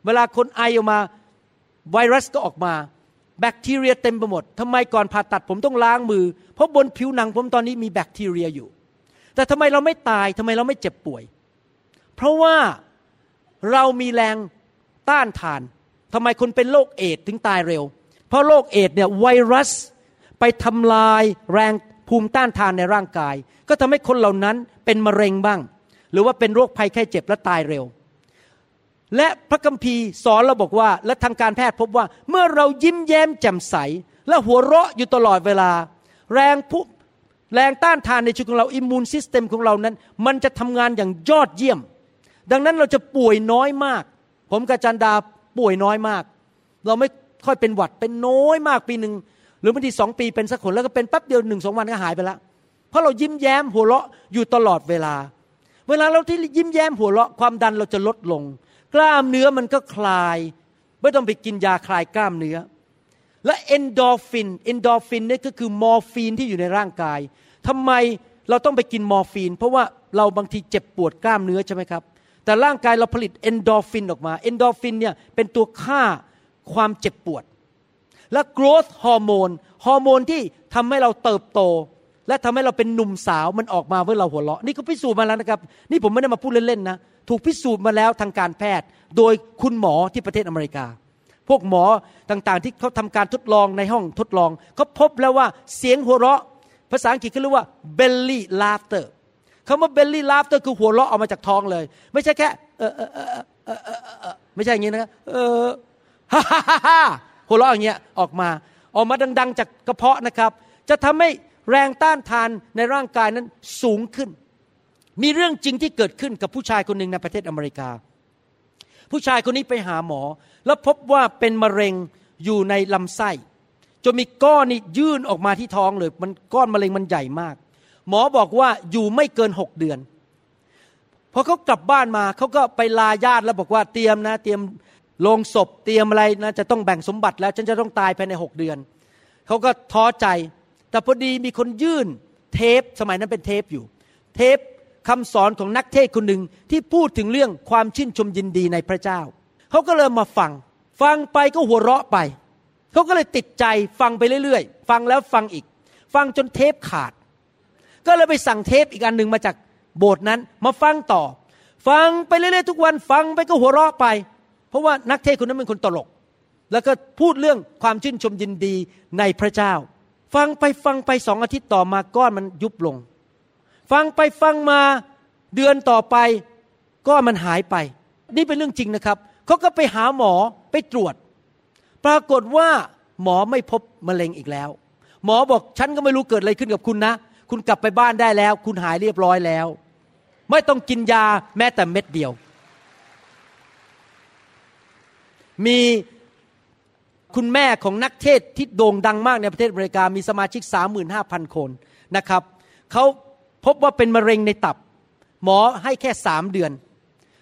เวลาคนไอออกมา ไวรัสก็ออกมา แบคทีเรียเต็มไปหมดทำไมก่อนผ่าตัดผมต้องล้างมือ เพราะบนผิวหนังผมตอนนี้มีแบคทีเรียอยู่ แต่ทำไมเราไม่ตายทำไมเราไม่เจ็บป่วย เพราะว่าเรามีแรงต้านทานทำไมคนเป็นโรคเอดส์ถึงตายเร็ว เพราะโรคเอดส์เนี่ยไวรัสไปทำลายแรงภูมิต้านทานในร่างกาย ก็ทำให้คนเหล่านั้นเป็นมะเร็งบ้าง หรือว่าเป็นโรคภัยไข้เจ็บและตายเร็ว และพระคัมภีร์สอนเราบอกว่า และทางการแพทย์พบว่า เมื่อเรายิ้มแย้มแจ่มใส และหัวเราะอยู่ตลอดเวลา แรงผู้แรงต้านทานในชีวิตของเราอิมมูนซิสเต็มของเรานั้น มันจะทำงานอย่างยอดเยี่ยม ดังนั้นเราจะป่วยน้อยมาก ผมกับจันดาป่วยน้อยมาก เราไม่ค่อยเป็นหวัดเป็นน้อยมากปีหนึ่งหรือบางทีสองปีเป็นสักหนแล้วก็เป็นแป๊บเดียวหนึ่งสองวันก็หายไปแล้วเพราะเรายิ้มแย้มหัวเราะอยู่ตลอดเวลา เวลาเราที่ยิ้มแย้มหัวเราะความดันเราจะลดลง กล้ามเนื้อมันก็คลาย ไม่ต้องไปกินยาคลายกล้ามเนื้อ และ endorphin endorphin นี่ก็คือมอร์ฟีนที่อยู่ในร่างกายทำไมเราต้องไปกินมอร์ฟีน เพราะว่าเราบางทีเจ็บปวดกล้ามเนื้อใช่ไหมครับ แต่ร่างกายเราผลิตเอนโดฟินออกมาเอนโดฟินเนี่ยเป็นตัวฆ่าความเจ็บปวด และ growth ฮอร์โมนฮอร์โมนที่ทำให้เราเติบโต และทำให้เราเป็นหนุ่มสาวมันออกมาเพื่อเราหัวเราะนี่ก็พิสูจน์มาแล้วนะครับ นี่ผมไม่ได้มาพูดเล่นๆนะถูกพิสูจน์มาแล้วทางการแพทย์ โดยคุณหมอที่ประเทศอเมริกา พวกหมอต่างๆ ที่เขาทำการทดลองในห้องทดลองเขาพบแล้วว่าเสียงหัวเราะ ภาษาอังกฤษเขาเรียกว่า belly laughter คำว่า belly laughter คือหัวเราะออกมาจากท้องเลย ไม่ใช่แค่เออเออเออเออเออไม่ใช่อย่างนี้นะครับเออฮ่าฮ่าฮ่าหัวเราะอย่างเงี้ยออกมา ออกมาดัง ๆ จากกระเพาะนะครับ จะทำให้ แรงต้านทานในร่างกายนั้นสูงขึ้น มีเรื่องจริงที่เกิดขึ้นกับผู้ชายคนหนึ่งในประเทศอเมริกา ผู้ชายคนนี้ไปหาหมอ แล้วพบว่าเป็นมะเร็งอยู่ในลำไส้จนมีก้อนนี่ยื่นออกมาที่ท้องเลย มันก้อนมะเร็งมันใหญ่มาก หมอบอกว่าอยู่ไม่เกินหกเดือนพอเขากลับบ้านมาเขาก็ไปลาญาติแล้วบอกว่าเตรียมนะ เตรียมลงศพเตรียมอะไรนะจะต้องแบ่งสมบัติแล้วฉันจะต้องตายภายในหกเดือนเขาก็ท้อใจ แต่พอดีมีคนยื่นเทปสมัยนั้นเป็นเทปอยู่ เทปคำสอนของนักเทศคนหนึ่งที่พูดถึงเรื่องความชื่นชมยินดีในพระเจ้า เขาก็เลยมาฟัง ฟังไปก็หัวเราะไป เขาก็เลยติดใจฟังไปเรื่อยๆ ฟังแล้วฟังอีก ฟังจนเทปขาด ก็เลยไปสั่งเทปอีกอันหนึ่งมาจากโบสถ์นั้นมาฟังต่อ ฟังไปเรื่อยๆทุกวันฟังไปก็หัวเราะไป เพราะว่านักเทศคนนั้นเป็นคนตลก แล้วก็พูดเรื่องความชื่นชมยินดีในพระเจ้า ฟังไปฟังไปสองอาทิตย์ต่อมาก้อนมันยุบลง ฟังไปฟังมาเดือนต่อไปก้อนมันหายไป นี่เป็นเรื่องจริงนะครับเขาก็ไปหาหมอไปตรวจ ปรากฏว่าหมอไม่พบมะเร็งอีกแล้ว หมอบอกฉันก็ไม่รู้เกิดอะไรขึ้นกับคุณนะ คุณกลับไปบ้านได้แล้ว คุณหายเรียบร้อยแล้ว ไม่ต้องกินยาแม้แต่เม็ดเดียว มี คุณแม่ของนักเทศที่โด่งดังมากในประเทศอเมริกามีสมาชิก 35,000 คนนะครับเขาพบว่าเป็นมะเร็งในตับ หมอให้แค่สามเดือน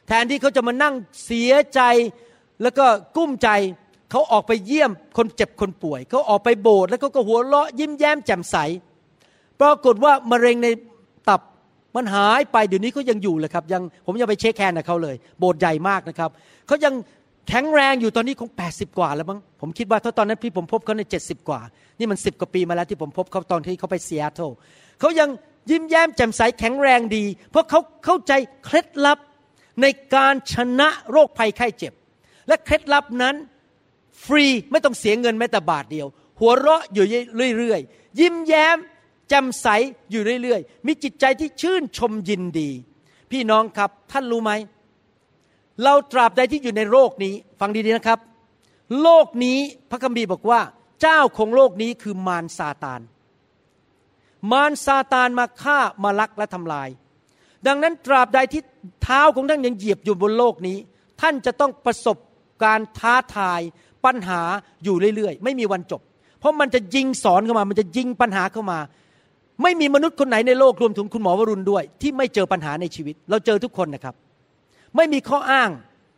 แทนที่เขาจะมานั่งเสียใจแล้วก็กุ้มใจเขาออกไปเยี่ยมคนเจ็บคนป่วยเขาออกไปโบสถ์แล้วเขาก็หัวเราะยิ้มแย้มแจ่มใสปรากฏว่ามะเร็งในตับมันหายไปเดี๋ยวนี้เขายังอยู่เลยครับยังผมยังไปเช็คแคนกับเขาเลย โบสถ์ใหญ่มากนะครับเขายัง แข็งแรงอยู่ตอนนี้คง 80 กว่าแล้วมั้งผมคิดว่าถ้าตอนนั้นที่ผมพบเขาใน 70 กว่า นี่มัน 10 กว่าปีมาแล้วที่ผมพบเขาตอนที่เขาไปซีแอตเทิลเขายังยิ้มแย้มแจ่มใสแข็งแรงดี เพราะเขาเข้าใจเคล็ดลับในการชนะโรคภัยไข้เจ็บ และเคล็ดลับนั้นฟรีไม่ต้องเสียเงินแม้แต่บาทเดียว หัวเราะอยู่เรื่อยๆ ยิ้มแย้มแจ่มใสอยู่เรื่อยๆ มีจิตใจที่ชื่นชมยินดี พี่น้องครับท่านรู้ไหม เราตราบใดที่อยู่ในโลกนี้ ฟังดีๆนะครับ โลกนี้พระคัมภีร์บอกว่า เจ้าของโลกนี้คือมารซาตาน มารซาตานมาฆ่ามาลักและทำลาย ดังนั้นตราบใดที่เท้าของท่านยังเหยียบอยู่บนโลกนี้ ท่านจะต้องประสบการท้าทายปัญหาอยู่เรื่อยๆ ไม่มีวันจบ เพราะมันจะยิงสอนเข้ามา มันจะยิงปัญหาเข้ามา ไม่มีมนุษย์คนไหนในโลกรวมถึงคุณหมอวรุณด้วย ที่ไม่เจอปัญหาในชีวิต เราเจอทุกคนนะครับ ไม่มีข้ออ้าง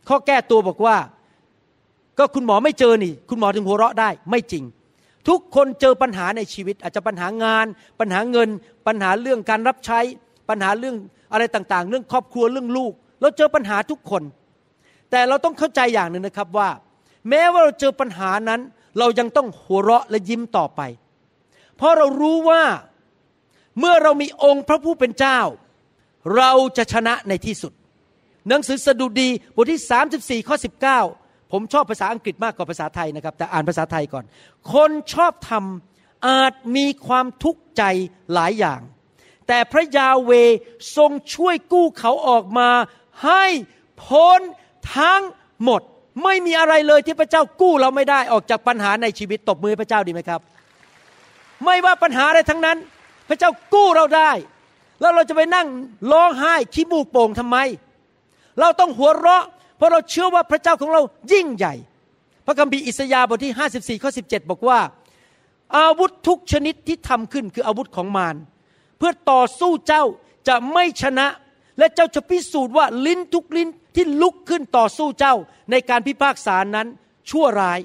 ข้อแก้ตัวบอกว่า ก็คุณหมอไม่เจอนี่ คุณหมอถึงหัวเราะได้ไม่จริง ทุกคนเจอปัญหาในชีวิต อาจจะปัญหางาน ปัญหาเงิน ปัญหาเรื่องการรับใช้ ปัญหาเรื่องอะไรต่างๆ เรื่องครอบครัวเรื่องลูก เราเจอปัญหาทุกคน แต่เราต้องเข้าใจอย่างหนึ่งนะครับว่า แม้ว่าเราเจอปัญหานั้น เรายังต้องหัวเราะและยิ้มต่อไป เพราะเรารู้ว่าเมื่อเรามีองค์พระผู้เป็นเจ้า เราจะชนะในที่สุด หนังสือสดุดีบทที่ 34ข้อ19 ผมชอบภาษาอังกฤษมากกว่าภาษาไทยนะครับ แต่อ่านภาษาไทยก่อน คนชอบทำอาจมีความทุกข์ใจหลายอย่าง แต่พระยาเวทรงช่วยกู้เขาออกมา ให้พ้นทั้งหมด ไม่มีอะไรเลยที่พระเจ้ากู้เราไม่ได้ออกจากปัญหาในชีวิตตบมือพระเจ้าดีไหมครับ ไม่ว่าปัญหาอะไรทั้งนั้น พระเจ้ากู้เราได้ แล้วเราจะไปนั่งร้องไห้ขี้มูกโป่งทำไม เราต้องหัวเราะ เพราะเราเชื่อว่าพระเจ้าของเรายิ่งใหญ่ พระคัมภีร์อิสยาห์บทที่ 54ข้อ17 บอกว่า อาวุธทุกชนิดที่ทำขึ้นคืออาวุธของมารเพื่อต่อสู้เจ้าจะไม่ชนะ และเจ้าจะพิสูจน์ว่าลิ้นทุกลิ้นที่ลุกขึ้นต่อสู้เจ้าในการพิพากษานั้นชั่วร้าย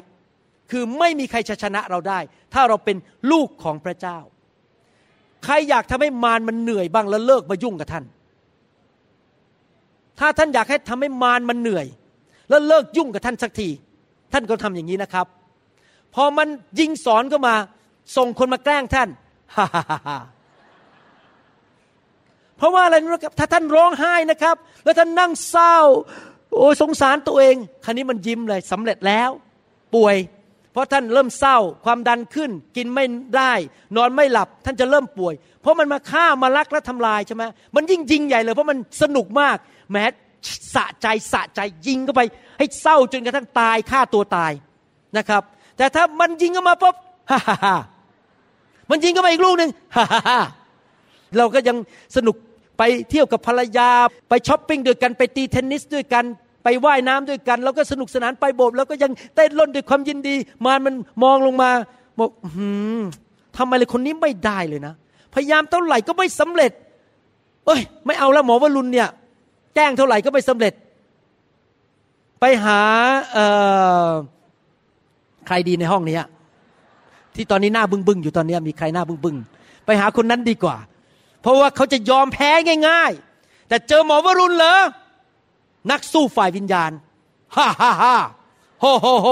คือไม่มีใครจะชนะเราได้ ถ้าเราเป็นลูกของพระเจ้า ใครอยากทำให้มารมันเหนื่อยบ้างแล้วเลิกมายุ่งกับท่าน ถ้าท่านอยากให้ทำให้มารมันเหนื่อย แล้วเลิกยุ่งกับท่านสักที ท่านก็ทำอย่างนี้นะครับ พอมันยิงสอนก็มา ส่งคนมาแกล้งท่านฮ่าฮ่าฮ่าเพราะว่าอะไรนะครับ ถ้าท่านร้องไห้นะครับ แล้วท่านนั่งเศร้า โอ้ยสงสารตัวเอง คราวนี้มันยิ้มเลยสำเร็จแล้ว ป่วย เพราะท่านเริ่มเศร้า ความดันขึ้น กินไม่ได้ นอนไม่หลับ ท่านจะเริ่มป่วย เพราะมันมาฆ่ามาลักและทำลายใช่ไหมมันยิ่งยิงใหญ่เลย เพราะมันสนุกมาก แม้สะใจสะใจยิงเข้าไป ให้เศร้าจนกระทั่งตายฆ่าตัวตายนะครับ แต่ถ้ามันยิงเข้ามาปุ๊บฮ่าฮ่าฮ่ามันยิงเข้ามาอีกลูกหนึ่งฮ่าฮ่าฮ่าเราก็ยังสนุกไปเที่ยวกับภรรยา ไปช้อปปิ้งด้วยกันไปตีเทนนิสด้วยกันไปว่ายน้ำด้วยกัน แล้วก็สนุกสนานไปโบสถ์แล้วก็ยังเต้นร่นด้วยความยินดี มารมันมองลงมาบอกหืมทำไมเลยคนนี้ไม่ได้เลยนะ พยายามเท่าไหร่ก็ไม่สำเร็จ เอ้ย ไม่เอาแล้วหมอวรุณเนี่ย แจ้งเท่าไหร่ก็ไม่สำเร็จ ไปหาเออใครดีในห้องนี้ที่ตอนนี้หน้าบึ้งบึ้งๆอยู่ตอนนี้มีใครหน้าบึ้งบึ้งๆไปหาคนนั้นดีกว่า เพราะว่าเขาจะยอมแพ้ง่าย ๆ แต่เจอหมอวรุณเหรอนักสู้ฝ่ายวิญญาณฮ่าฮ่าฮ่าโฮโฮโฮ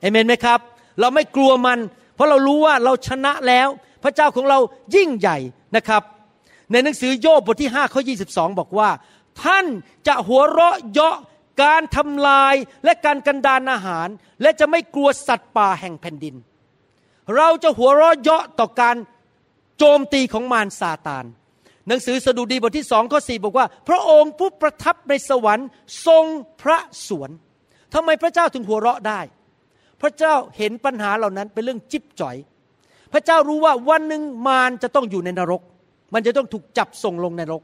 เอเมนไหมครับ เราไม่กลัวมัน เพราะเรารู้ว่าเราชนะแล้ว พระเจ้าของเรายิ่งใหญ่นะครับ ในหนังสือโยบบทที่5ข้อ22 บอกว่า ท่านจะหัวเราะเยาะการทำลายและการกันดานอาหาร และจะไม่กลัวสัตว์ป่าแห่งแผ่นดิน เราจะหัวเราะเยาะต่อการโจมตีของมารซาตาน หนังสือสดุดีบทที่สองข้อสี่บอกว่า พระองค์ผู้ประทับในสวรรค์ทรงพระสวนทำไมพระเจ้าถึงหัวเราะได้ พระเจ้าเห็นปัญหาเหล่านั้นเป็นเรื่องจิ๊บจ่อย พระเจ้ารู้ว่าวันหนึ่งมารจะต้องอยู่ในนรก มันจะต้องถูกจับส่งลงในนรก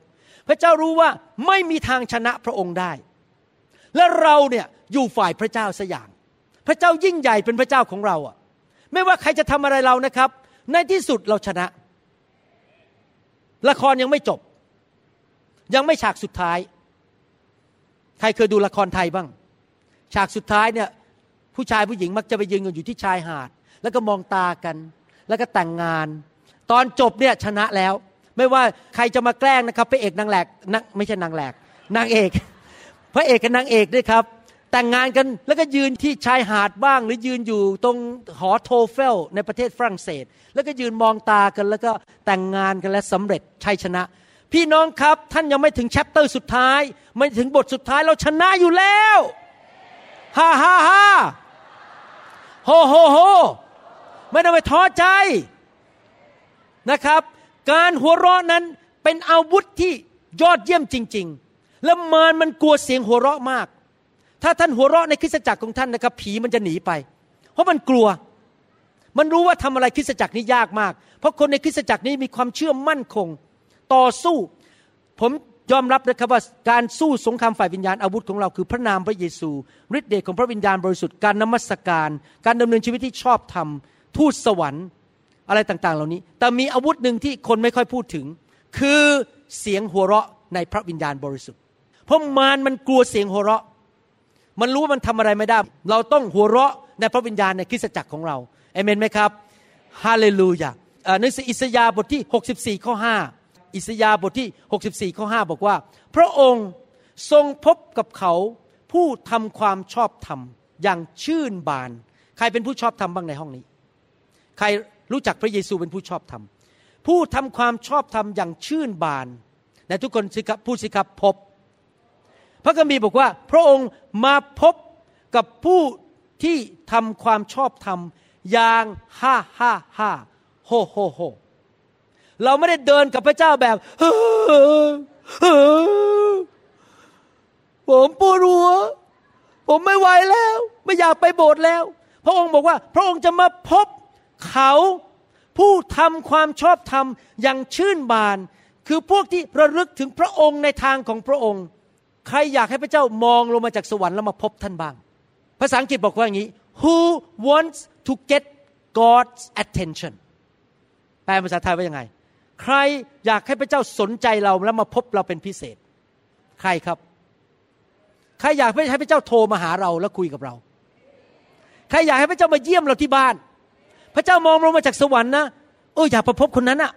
พระเจ้ารู้ว่าไม่มีทางชนะพระองค์ได้ และเราเนี่ยอยู่ฝ่ายพระเจ้าสอย่าง พระเจ้ายิ่งใหญ่เป็นพระเจ้าของเราอะ ไม่ว่าใครจะทำอะไรเรานะครับ ในที่สุดเราชนะ ละครยังไม่จบ ยังไม่ฉากสุดท้าย ใครเคยดูละครไทยบ้าง ฉากสุดท้ายเนี่ยผู้ชายผู้หญิงมักจะไปยืนกันอยู่ที่ชายหาด แล้วก็มองตากัน แล้วก็แต่งงาน ตอนจบเนี่ยชนะแล้ว ไม่ว่าใครจะมาแกล้งนะครับพระเอกนางแหลกนางไม่ใช่นางแหลกนางเอก พระเอกกับนางเอกด้วยครับ แต่งงานกันแล้วก็ยืนที่ชายหาดบ้าง หรือยืนอยู่ตรงหอโทเฟลในประเทศฝรั่งเศส แล้วก็ยืนมองตากันแล้วก็แต่งงานกันและสำเร็จชัยชนะ พี่น้องครับท่านยังไม่ถึงแชปเตอร์สุดท้าย ไม่ถึงบทสุดท้ายเราชนะอยู่แล้วฮ่าฮ่าฮ่าโฮโฮโฮไม่ต้องไปท้อใจนะครับ การหัวเราะนั้นเป็นอาวุธที่ยอดเยี่ยมจริง ๆ แล้วมารมันกลัวเสียงหัวเราะมาก ถ้าท่านหัวเราะในคริสตจักรของท่านนะครับ ผีมันจะหนีไป เพราะมันกลัว มันรู้ว่าทำอะไรคริสตจักรนี้ยากมาก เพราะคนในคริสตจักรนี้มีความเชื่อมั่นคง ต่อสู้ ผมยอมรับนะครับว่าการสู้สงครามฝ่ายวิญญาณอาวุธของเราคือพระนามพระเยซูฤทธิ์เดชของพระวิญญาณบริสุทธิ์การนมัสการ การดำเนินชีวิตที่ชอบธรรมทูตสวรรค์ อะไรต่างๆ เหล่านี้ แต่มีอาวุธหนึ่งที่คนไม่ค่อยพูดถึง คือเสียงหัวเราะในพระวิญญาณบริสุทธิ์ เพราะมารมันกลัวเสียงหัวเราะ มันรู้ว่ามันทำอะไรไม่ได้ เราต้องหัวเราะในพระวิญญาณในคริสตจักรของเราเอเมนไหมครับฮาเลลูยาเอ่อหนังสืออิสยาห์บทที่ 64 ข้อ 5 อิสยาห์บทที่ 64 ข้อ 5 บอกว่า พระองค์ทรงพบกับเขาผู้ทำความชอบธรรมอย่างชื่นบาน ใครเป็นผู้ชอบธรรมบ้างในห้องนี้ ใคร รู้จักพระเยซูเป็นผู้ชอบธรรม ผู้ทำความชอบธรรมอย่างชื่นบานและทุกคนสิครับพูดสิครับพบ พระคัมภีร์บอกว่า พระองค์มาพบกับผู้ที่ทำความชอบธรรมอย่างฮ่าฮ่าฮ่าโฮโฮโฮเราไม่ได้เดินกับพระเจ้าแบบเฮ้อเฮ้อผมปวดหัว ผมไม่ไหวแล้ว ไม่อยากไปโบสถ์แล้ว พระองค์บอกว่า พระองค์จะมาพบ เขาผู้ทำความชอบธรรมอย่างชื่นบาน คือพวกที่ระลึกถึงพระองค์ในทางของพระองค์ ใครอยากให้พระเจ้ามองลงมาจากสวรรค์แล้วมาพบท่านบ้าง ภาษาอังกฤษบอกว่าอย่างนี้ who wants to get God's attention แปลภาษาไทยว่ายังไง ใครอยากให้พระเจ้าสนใจเราแล้วมาพบเราเป็นพิเศษ ใครครับ ใครอยากให้พระเจ้าโทรมาหาเราแล้วคุยกับเรา ใครอยากให้พระเจ้ามาเยี่ยมเราที่บ้าน พระเจ้ามองลงมาจากสวรรค์นะเอออยากไปพบคนนั้นอะ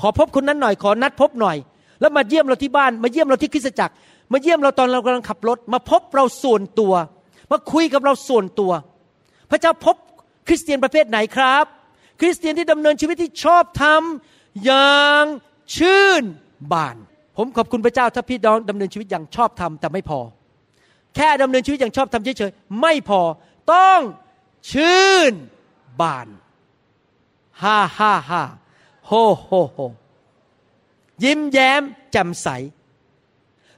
ขอพบคนนั้นหน่อยขอนัดพบหน่อย แล้วมาเยี่ยมเราที่บ้าน มาเยี่ยมเราที่คริสตจักร มาเยี่ยมเราตอนเรากำลังขับรถ มาพบเราส่วนตัว มาคุยกับเราส่วนตัว พระเจ้าพบคริสเตียนประเภทไหนครับ คริสเตียนที่ดำเนินชีวิตที่ชอบธรรมอย่างชื่นบาน ผมขอบคุณพระเจ้าถ้าพี่น้องดำเนินชีวิตอย่างชอบธรรมแต่ไม่พอ แค่ดำเนินชีวิตอย่างชอบธรรมเฉยๆไม่พอต้องชื่นบาน ฮ่าฮ่าฮ่าโฮโฮโฮยิ้มแย้มแจ่มใส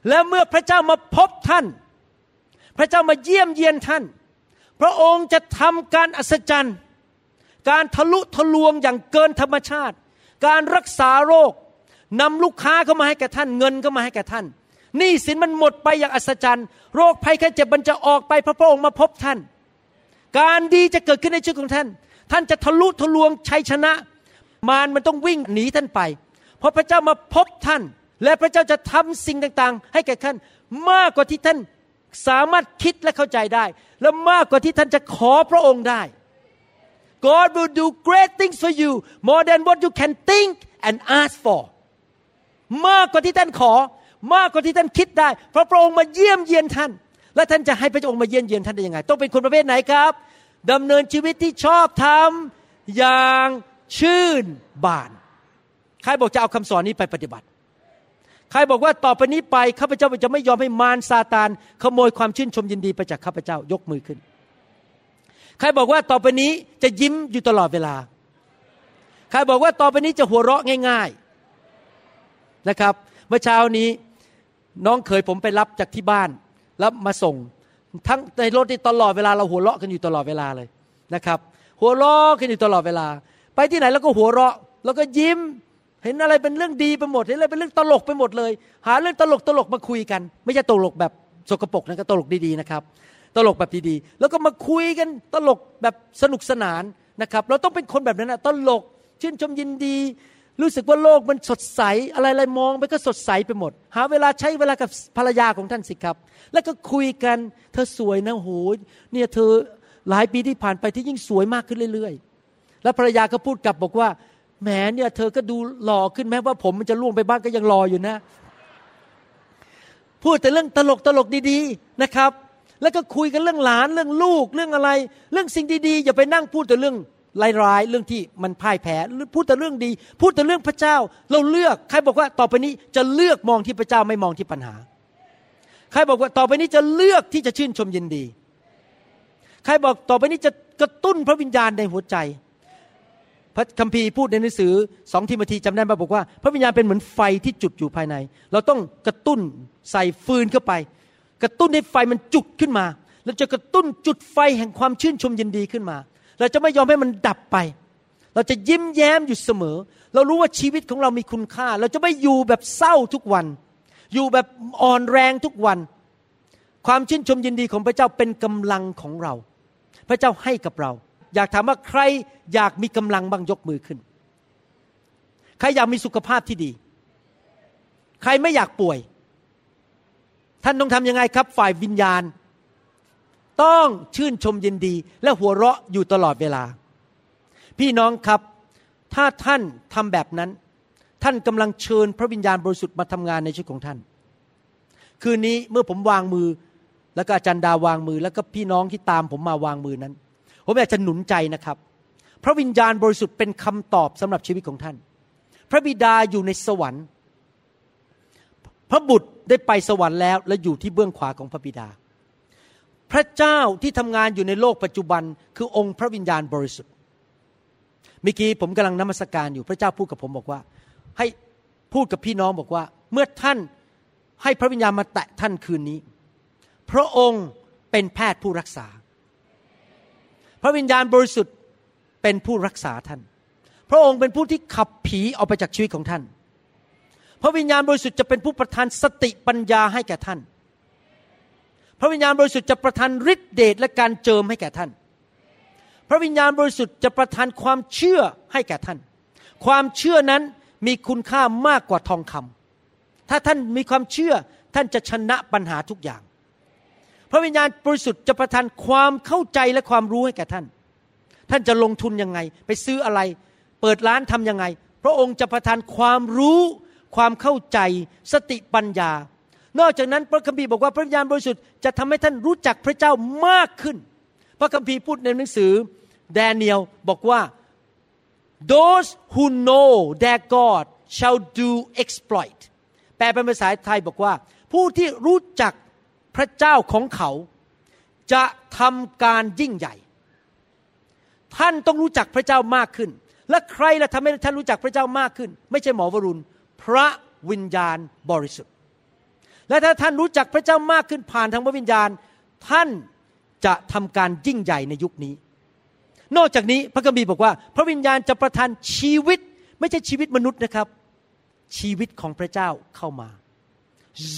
แล้วเมื่อพระเจ้ามาพบท่าน พระเจ้ามาเยี่ยมเยียนท่าน พระองค์จะทำการอัศจรรย์ การทะลุทะลวงอย่างเกินธรรมชาติ การรักษาโรคนำลูกค้าเข้ามาให้แก่ท่าน เงินเข้ามาให้แก่ท่านหนี้สินมันหมดไปอย่างอัศจรรย์ โรคภัยแค่เจ็บมันจะออกไปเพราะพระองค์มาพบท่าน การดีจะเกิดขึ้นในชีวิตของท่าน ท่านจะทะลุทะลวงชัยชนะ มารมันต้องวิ่งหนีท่านไป เพราะพระเจ้ามาพบท่าน และพระเจ้าจะทำสิ่งต่างๆ ให้แก่ท่านมากกว่าที่ท่านสามารถคิดและเข้าใจได้ และมากกว่าที่ท่านจะขอพระองค์ได้ God will do great things for you more than what you can think and ask for มากกว่าที่ท่านขอ มากกว่าที่ท่านคิดได้ เพราะพระองค์มาเยี่ยมเยียนท่าน และท่านจะให้พระองค์มาเยี่ยมเยียนท่านได้ยังไง ต้องเป็นคนประเภทไหนครับ ดำเนินชีวิตที่ชอบธรรมอย่างชื่นบาน ใครบอกจะเอาคำสอนนี้ไปปฏิบัติ ใครบอกว่าต่อไปนี้ไปข้าพเจ้าจะไม่ยอมให้มารซาตานขโมยความชื่นชมยินดีไปจากข้าพเจ้ายกมือขึ้น ใครบอกว่าต่อไปนี้จะยิ้มอยู่ตลอดเวลา ใครบอกว่าต่อไปนี้จะหัวเราะง่าย ๆนะครับ เมื่อเช้านี้น้องเคยผมไปรับจากที่บ้านแล้วมาส่ง ทั้งในรถที่ตลอดเวลาเราหัวเราะกันอยู่ตลอดเวลาเลยนะครับ หัวเราะกันอยู่ตลอดเวลา ไปที่ไหนแล้วก็หัวเราะ แล้วก็ยิ้ม เห็นอะไรเป็นเรื่องดีไปหมดเห็นอะไรเป็นเรื่องตลกไปหมดเลย หาเรื่องตลกตลกมาคุยกัน ไม่ใช่ตลกแบบสกปรกนะครับตลกดีๆนะครับ ตลกแบบดีๆ แล้วก็มาคุยกันตลกแบบสนุกสนานนะครับ เราต้องเป็นคนแบบนั้นนะตลกชื่นชมยินดี รู้สึกว่าโลกมันสดใสอะไรๆมองไปก็สดใสไปหมด หาเวลาใช้เวลากับภรรยาของท่านสิครับ แล้วก็คุยกันเธอสวยนะโหเนี่ยเธอหลายปีที่ผ่านไปที่ยิ่งสวยมากขึ้นเรื่อย ๆ แล้วภรรยาก็พูดกลับบอกว่าแหมเนี่ยเธอก็ดูหล่อขึ้นแม้ว่าผมมันจะล่วงไปบ้างก็ยังรออยู่นะ พูดแต่เรื่องตลกตลกดีๆนะครับ แล้วก็คุยกันเรื่องหลานเรื่องลูกเรื่องอะไร เรื่องสิ่งดีๆอย่าไปนั่งพูดแต่เรื่อง ร้ายๆเรื่องที่มันพ่ายแพ้พูดแต่เรื่องดี พูดแต่เรื่องพระเจ้า เราเลือกใครบอกว่าต่อไปนี้จะเลือกมองที่พระเจ้าไม่มองที่ปัญหา ใครบอกว่าต่อไปนี้จะเลือกที่จะชื่นชมยินดี ใครบอกต่อไปนี้จะกระตุ้นพระวิญญาณในหัวใจ พระคัมภีร์พูดในหนังสือสองทิมธีจำได้ไหมบอกว่า พระวิญญาณเป็นเหมือนไฟที่จุดอยู่ภายใน เราต้องกระตุ้นใส่ฟืนเข้าไป กระตุ้นให้ไฟมันจุดขึ้นมาเราจะกระตุ้นจุดไฟแห่งความชื่นชมยินดีขึ้นมา เราจะไม่ยอมให้มันดับไป เราจะยิ้มแย้มอยู่เสมอ เรารู้ว่าชีวิตของเรามีคุณค่า เราจะไม่อยู่แบบเศร้าทุกวัน อยู่แบบอ่อนแรงทุกวัน ความชื่นชมยินดีของพระเจ้าเป็นกำลังของเรา พระเจ้าให้กับเรา อยากถามว่าใครอยากมีกำลังบ้างยกมือขึ้น ใครอยากมีสุขภาพที่ดี ใครไม่อยากป่วย ท่านต้องทำยังไงครับ ฝ่ายวิญญาณ ต้องชื่นชมยินดี และหัวเราะอยู่ตลอดเวลา พี่น้องครับ ถ้าท่านทำแบบนั้น ท่านกำลังเชิญพระวิญญาณบริสุทธิ์มาทำงานในชีวิตของท่าน คืนนี้เมื่อผมวางมือ แล้วก็อาจารย์ดาวางมือ แล้วก็พี่น้องที่ตามผมมาวางมือนั้น ผมอยากจะหนุนใจนะครับ พระวิญญาณบริสุทธิ์เป็นคำตอบสำหรับชีวิตของท่าน พระบิดาอยู่ในสวรรค์ พระบุตรได้ไปสวรรค์แล้วและอยู่ที่เบื้องขวาของพระบิดา พระเจ้าที่ทำงานอยู่ในโลกปัจจุบัน คือองค์พระวิญญาณบริสุทธิ์เมื่อกี้ผมกำลังนมัสการอยู่พระเจ้าพูดกับผมบอกว่า ให้พูดกับพี่น้องบอกว่า เมื่อท่านให้พระวิญญาณมาแตะท่านคืนนี้ พระองค์เป็นแพทย์ผู้รักษา พระวิญญาณบริสุทธิ์เป็นผู้รักษาท่าน พระองค์เป็นผู้ที่ขับผีออกไปจากชีวิตของท่าน พระวิญญาณบริสุทธิ์จะเป็นผู้ประทานสติปัญญาให้แก่ท่าน พระวิญญาณบริสุทธิ์จะประทานฤทธิเดชและการเจิมให้แก่ท่าน พระวิญญาณบริสุทธิ์จะประทานความเชื่อให้แก่ท่าน ความเชื่อนั้นมีคุณค่ามากกว่าทองคำถ้าท่านมีความเชื่อท่านจะชนะปัญหาทุกอย่าง พระวิญญาณบริสุทธิ์จะประทานความเข้าใจและความรู้ให้แก่ท่าน ท่านจะลงทุนยังไง ไปซื้ออะไร เปิดร้านทำยังไง พระองค์จะประทานความรู้ ความเข้าใจ สติปัญญา นอกจากนั้นพระคัมภีร์บอกว่าพระวิญญาณบริสุทธิ์จะทำให้ท่านรู้จักพระเจ้ามากขึ้น พระคัมภีร์พูดในหนังสือแดเนียลบอกว่า those who know their God shall do exploit แปลเป็นภาษาไทยบอกว่า ผู้ที่รู้จักพระเจ้าของเขา จะทำการยิ่งใหญ่ ท่านต้องรู้จักพระเจ้ามากขึ้น และใครล่ะทำให้ท่านรู้จักพระเจ้ามากขึ้น ไม่ใช่หมอวรุณ พระวิญญาณบริสุทธิ์ และถ้าท่านรู้จักพระเจ้ามากขึ้นผ่านทางพระวิญญาณ ท่านจะทำการยิ่งใหญ่ในยุคนี้ นอกจากนี้พระคัมภีร์บอกว่า พระวิญญาณจะประทานชีวิต ไม่ใช่ชีวิตมนุษย์นะครับ ชีวิตของพระเจ้าเข้ามา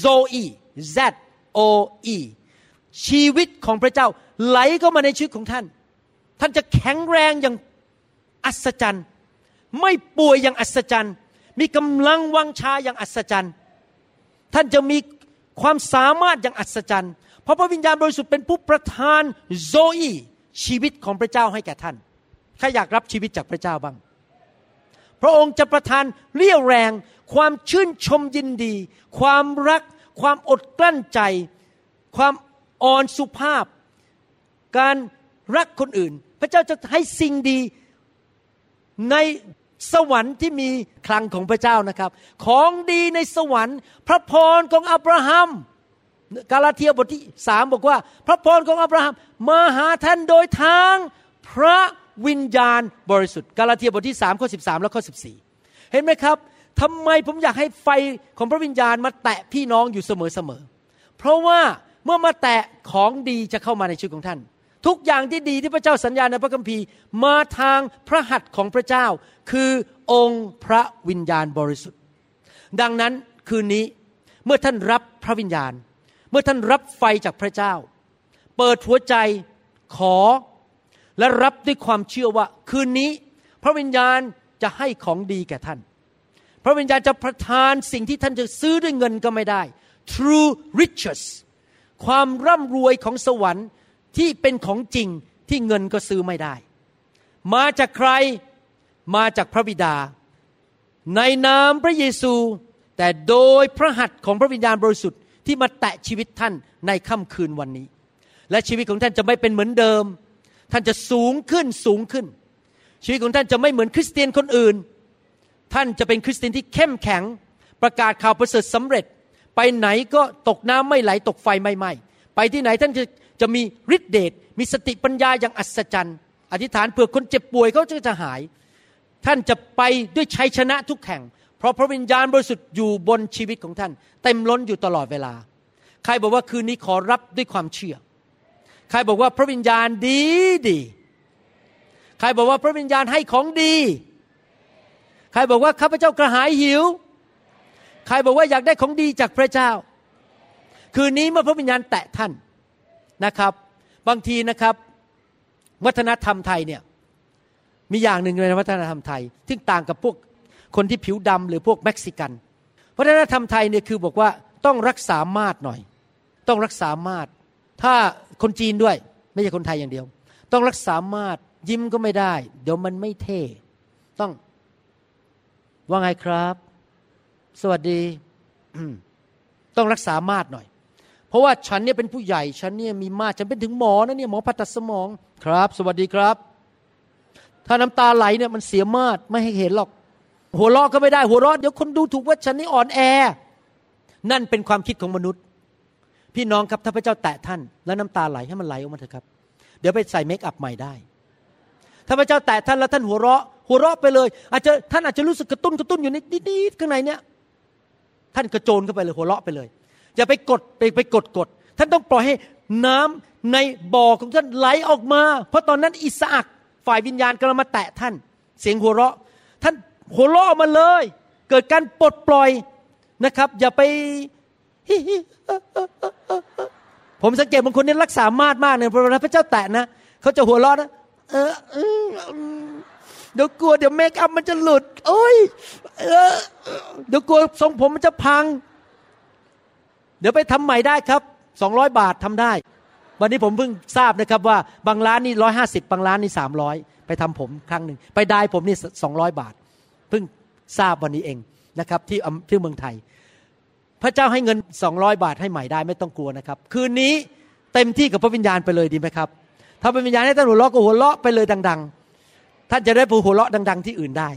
Zoe Z O E ชีวิตของพระเจ้าไหลเข้ามาในชีวิตของท่าน ท่านจะแข็งแรงอย่างอัศจรรย์ ไม่ป่วยอย่างอัศจรรย์ มีกำลังวังชาอย่างอัศจรรย์ ท่านจะมี ความสามารถอย่างอัศจรรย์ เพราะพระวิญญาณบริสุทธิ์เป็นผู้ประทานโซอีชีวิตของพระเจ้าให้แก่ท่านใครอยากรับชีวิตจากพระเจ้าบ้าง พระองค์จะประทานเรี่ยวแรง ความชื่นชมยินดี ความรัก ความอดกลั้นใจ ความอ่อนสุภาพ การรักคนอื่น พระเจ้าจะให้สิ่งดีใน สวรรค์ที่มีคลังของพระเจ้านะครับ ของดีในสวรรค์ พระพรของอับราฮัม กาลาเทียบทที่สามบอกว่า พระพรของอับราฮัมมาหาท่านโดยทางพระวิญญาณบริสุทธิ์ กาลาเทียบทที่สามข้อสิบสามและข้อสิบสี่เห็นไหมครับทำไมผมอยากให้ไฟของพระวิญญาณมาแตะพี่น้องอยู่เสมอๆ เพราะว่าเมื่อมาแตะของดีจะเข้ามาในชีวิตของท่าน ทุกอย่างที่ดีที่พระเจ้าสัญญาในพระคัมภีร์ มาทางพระหัตถ์ของพระเจ้า คือองค์พระวิญญาณบริสุทธิ์ ดังนั้นคืนนี้เมื่อท่านรับพระวิญญาณ เมื่อท่านรับไฟจากพระเจ้า เปิดหัวใจขอและรับด้วยความเชื่อว่าคืนนี้ พระวิญญาณจะให้ของดีแก่ท่าน พระวิญญาณจะประทานสิ่งที่ท่านจะซื้อด้วยเงินก็ไม่ได้ true riches ความร่ำรวยของสวรรค์ ที่เป็นของจริงที่เงินก็ซื้อไม่ได้ มาจากใครมาจากพระบิดา ในนามพระเยซู แต่โดยพระหัตถ์ของพระวิญญาณบริสุทธิ์ที่มาแตะชีวิตท่านในค่ำคืนวันนี้ และชีวิตของท่านจะไม่เป็นเหมือนเดิม ท่านจะสูงขึ้นสูงขึ้น ชีวิตของท่านจะไม่เหมือนคริสเตียนคนอื่น ท่านจะเป็นคริสเตียนที่เข้มแข็ง ประกาศข่าวประเสริฐสำเร็จ ไปไหนก็ตกน้ำไม่ไหลตกไฟไม่ไหม้ไปที่ไหนท่านจะ จะมีฤทธิเดชมีสติปัญญาอย่างอัศจรรย์ อธิษฐานเผื่อคนเจ็บป่วยเขาจะหาย ท่านจะไปด้วยชัยชนะทุกแห่ง เพราะพระวิญญาณบริสุทธิ์อยู่บนชีวิตของท่าน เต็มล้นอยู่ตลอดเวลา ใครบอกว่าคืนนี้ขอรับด้วยความเชื่อ ใครบอกว่าพระวิญญาณดีดี ใครบอกว่าพระวิญญาณให้ของดี ใครบอกว่าข้าพเจ้ากระหายหิว ใครบอกว่าอยากได้ของดีจากพระเจ้า คืนนี้เมื่อพระวิญญาณแตะท่าน นะครับ บางทีนะครับ วัฒนธรรมไทยเนี่ยมีอย่างหนึ่งในวัฒนธรรมไทยที่ต่างกับพวกคนที่ผิวดำหรือพวกเม็กซิกัน วัฒนธรรมไทยเนี่ยคือบอกว่าต้องรักษามาตรหน่อย ต้องรักษามาตร ถ้าคนจีนด้วยไม่ใช่คนไทยอย่างเดียว ต้องรักษามาตรยิ้มก็ไม่ได้ เดี๋ยวมันไม่เท่ต้องว่าไงครับ สวัสดี ต้องรักษามาตรหน่อย เพราะว่าฉันเนี่ยเป็นผู้ใหญ่ฉันเนี่ยมีมาตรฉันเป็นถึงหมอนะเนี่ยหมอผ่าตัดสมองครับ สวัสดีครับ ถ้าน้ำตาไหลเนี่ยมันเสียมาตรไม่ให้เห็นหรอก หัวเราะก็ไม่ได้หัวเราะเดี๋ยวคนดูถูกว่าฉันนี่อ่อนแอ นั่นเป็นความคิดของมนุษย์ พี่น้องครับถ้าพระเจ้าแตะท่าน แล้วน้ำตาไหลให้มันไหลออกมาเถอะครับ เดี๋ยวไปใส่เมคอัพใหม่ได้ถ้าพระเจ้าแตะท่านแล้วท่านหัวเราะ หัวเราะไปเลย อาจจะท่านอาจจะรู้สึกกระตุ้นกระตุ้นอยู่นิดๆข้างในเนี้ยท่านกระโจนเข้าไปเลยหัวเราะไปเลย อย่าไปกดไปไปกดกด ท่านต้องปล่อยให้น้ำในบ่อของท่านไหลออกมา เพราะตอนนั้นอิสอักฝ่ายวิญญาณกำลังมาแตะท่าน เสียงหัวเราะ ท่านหัวเราะออกมาเลย เกิดการปลดปล่อยนะครับ อย่าไปผมสังเกตบางคนนี่รักษามาดมากเนี่ยพอเวลาพระเจ้าแตะนะเขาจะหัวเราะนะเออเดี๋ยวกลัวเดี๋ยวเมคอัพมันจะหลุด โอ้ยเดี๋ยวกลัวทรงผมมันจะพัง เดี๋ยวไปทำใหม่ได้ครับสองร้อยบาททำได้ วันนี้ผมเพิ่งทราบนะครับว่าบางร้านนี่ร้อยห้าสิบบางร้านนี่สามร้อยไปทำผมครั้งหนึ่งไปได้ผมนี่สองร้อยบาท เพิ่งทราบวันนี้เองนะครับที่ที่เมืองไทย พระเจ้าให้เงิน200บาทให้ใหม่ได้ไม่ต้องกลัวนะครับ คืนนี้เต็มที่กับพระวิญญาณไปเลยดีไหมครับ ถ้าพระวิญญาณให้ท่านหัวเราะก็หัวเราะไปเลยดัง ๆ ท่านจะได้ผู้หัวเราะดัง ๆ ที่อื่นได้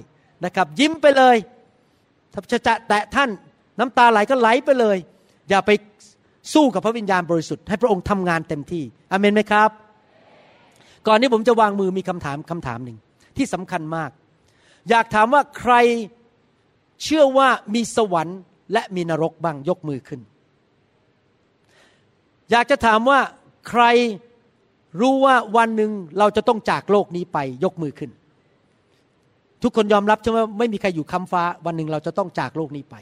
นะครับ ยิ้มไปเลยถ้าจะจะแตะท่านน้ำตาไหลก็ไหลไปเลย อย่าไปสู้กับพระวิญญาณบริสุทธิ์ให้พระองค์ทำงานเต็มที่อเมนไหมครับ ก่อนนี้ผมจะวางมือมีคำถามคำถามหนึ่งที่สำคัญมาก อยากถามว่าใครเชื่อว่ามีสวรรค์ และมีนรกบ้างยกมือขึ้น อยากจะถามว่าใครรู้ว่าวันหนึ่งเราจะต้องจากโลกนี้ไปยกมือขึ้น ทุกคนยอมรับใช่ไหมไม่มีใครอยู่คำฟ้า วันหนึ่งเราจะต้องจากโลกนี้ไป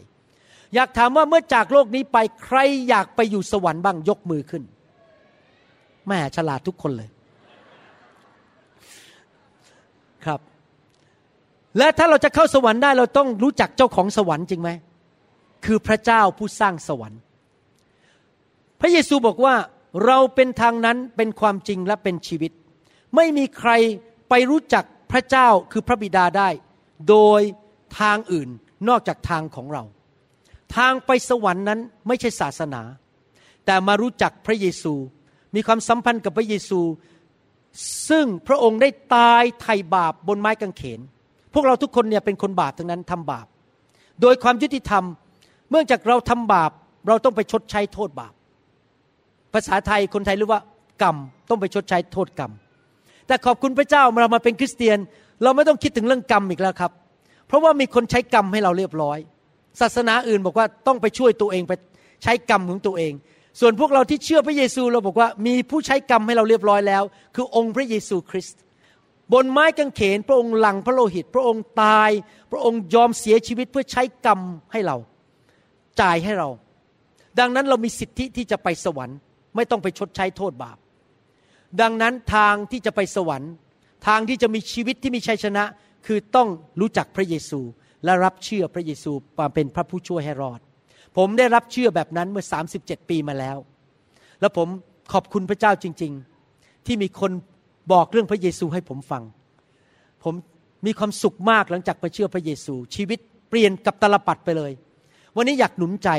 อยากถามว่าเมื่อจากโลกนี้ไปใครอยากไปอยู่สวรรค์บ้างยกมือขึ้นแม่ฉลาดทุกคนเลย ครับ และถ้าเราจะเข้าสวรรค์ได้เราต้องรู้จักเจ้าของสวรรค์จริงไหมคือพระเจ้าผู้สร้างสวรรค์ พระเยซูบอกว่าเราเป็นทางนั้นเป็นความจริงและเป็นชีวิต ไม่มีใครไปรู้จักพระเจ้าคือพระบิดาได้ โดยทางอื่นนอกจากทางของเรา ทางไปสวรรค์นั้นไม่ใช่ศาสนา แต่มารู้จักพระเยซู มีความสัมพันธ์กับพระเยซู ซึ่งพระองค์ได้ตายไถ่บาปบนไม้กางเขน พวกเราทุกคนเนี่ยเป็นคนบาปทั้งนั้นทำบาป โดยความยุติธรรมเมื่อจากเราทำบาปเราต้องไปชดใช้โทษบาป ภาษาไทยคนไทยเรียกว่ากรรมต้องไปชดใช้โทษกรรม แต่ขอบคุณพระเจ้าเรามาเป็นคริสเตียน เราไม่ต้องคิดถึงเรื่องกรรมอีกแล้วครับ เพราะว่ามีคนใช้กรรมให้เราเรียบร้อย ศาสนาอื่นบอกว่าต้องไปช่วยตัวเองไปใช้กรรมของตัวเอง ส่วนพวกเราที่เชื่อพระเยซูเราบอกว่ามีผู้ใช้กรรมให้เราเรียบร้อยแล้ว คือองค์พระเยซูคริสต์บนไม้กางเขนพระองค์หลังพระโลหิต พระองค์ตาย พระองค์ยอมเสียชีวิตเพื่อใช้กรรมให้เรา จ่ายให้เรา ดังนั้นเรามีสิทธิที่จะไปสวรรค์ ไม่ต้องไปชดใช้โทษบาป ดังนั้นทางที่จะไปสวรรค์ ทางที่จะมีชีวิตที่มีชัยชนะ คือต้องรู้จักพระเยซู และรับเชื่อพระเยซูมาเป็นพระผู้ช่วยให้รอด ผมได้รับเชื่อแบบนั้นเมื่อ 37 ปีมาแล้ว แล้วผมขอบคุณพระเจ้าจริง ๆ ที่มีคนบอกเรื่องพระเยซูให้ผมฟัง ผมมีความสุขมากหลังจากไปเชื่อพระเยซู ชีวิตเปลี่ยนกับตลปัดไปเลย วันนี้อยากหนุนใจ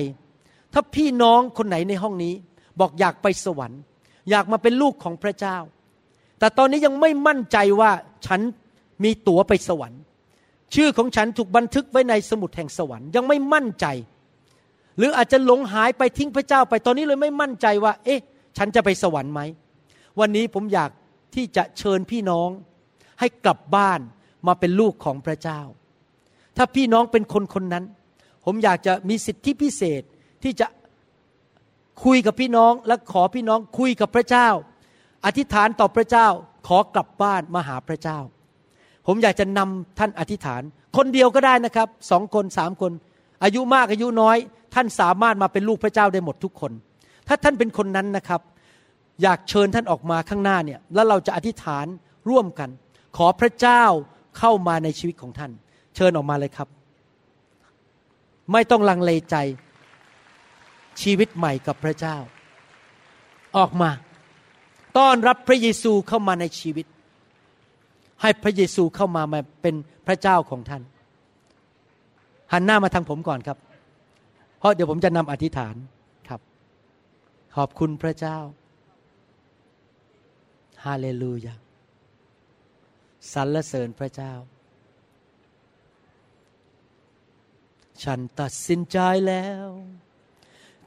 ถ้าพี่น้องคนไหนในห้องนี้ บอกอยากไปสวรรค์ อยากมาเป็นลูกของพระเจ้า แต่ตอนนี้ยังไม่มั่นใจว่าฉันมีตั๋วไปสวรรค์ ชื่อของฉันถูกบันทึกไว้ในสมุดแห่งสวรรค์ยังไม่มั่นใจ หรืออาจจะหลงหายไปทิ้งพระเจ้าไปตอนนี้เลยไม่มั่นใจว่า เอ๊ะ ฉันจะไปสวรรค์ไหมวันนี้ผมอยากที่จะเชิญพี่น้อง ให้กลับบ้านมาเป็นลูกของพระเจ้า ถ้าพี่น้องเป็นคนคนนั้น ผมอยากจะมีสิทธิพิเศษที่จะคุยกับพี่น้องและขอพี่น้องคุยกับพระเจ้า อธิษฐานต่อพระเจ้าขอกลับบ้านมาหาพระเจ้า ผมอยากจะนำท่านอธิษฐาน คนเดียวก็ได้นะครับสองคนสามคน อายุมากอายุน้อย ท่านสามารถมาเป็นลูกพระเจ้าได้หมดทุกคน ถ้าท่านเป็นคนนั้นนะครับ อยากเชิญท่านออกมาข้างหน้าเนี่ยแล้วเราจะอธิษฐานร่วมกัน ขอพระเจ้าเข้ามาในชีวิตของท่าน เชิญออกมาเลยครับ ไม่ต้องลังเลใจชีวิตใหม่กับพระเจ้า ออกมา ต้อนรับพระเยซูเข้ามาในชีวิต ให้พระเยซูเข้ามามาเป็นพระเจ้าของท่าน หันหน้ามาทางผมก่อนครับ เพราะเดี๋ยวผมจะนำอธิษฐานครับ ขอบคุณพระเจ้าฮาเลลูยาสรรเสริญพระเจ้า ฉันตัดสินใจแล้ว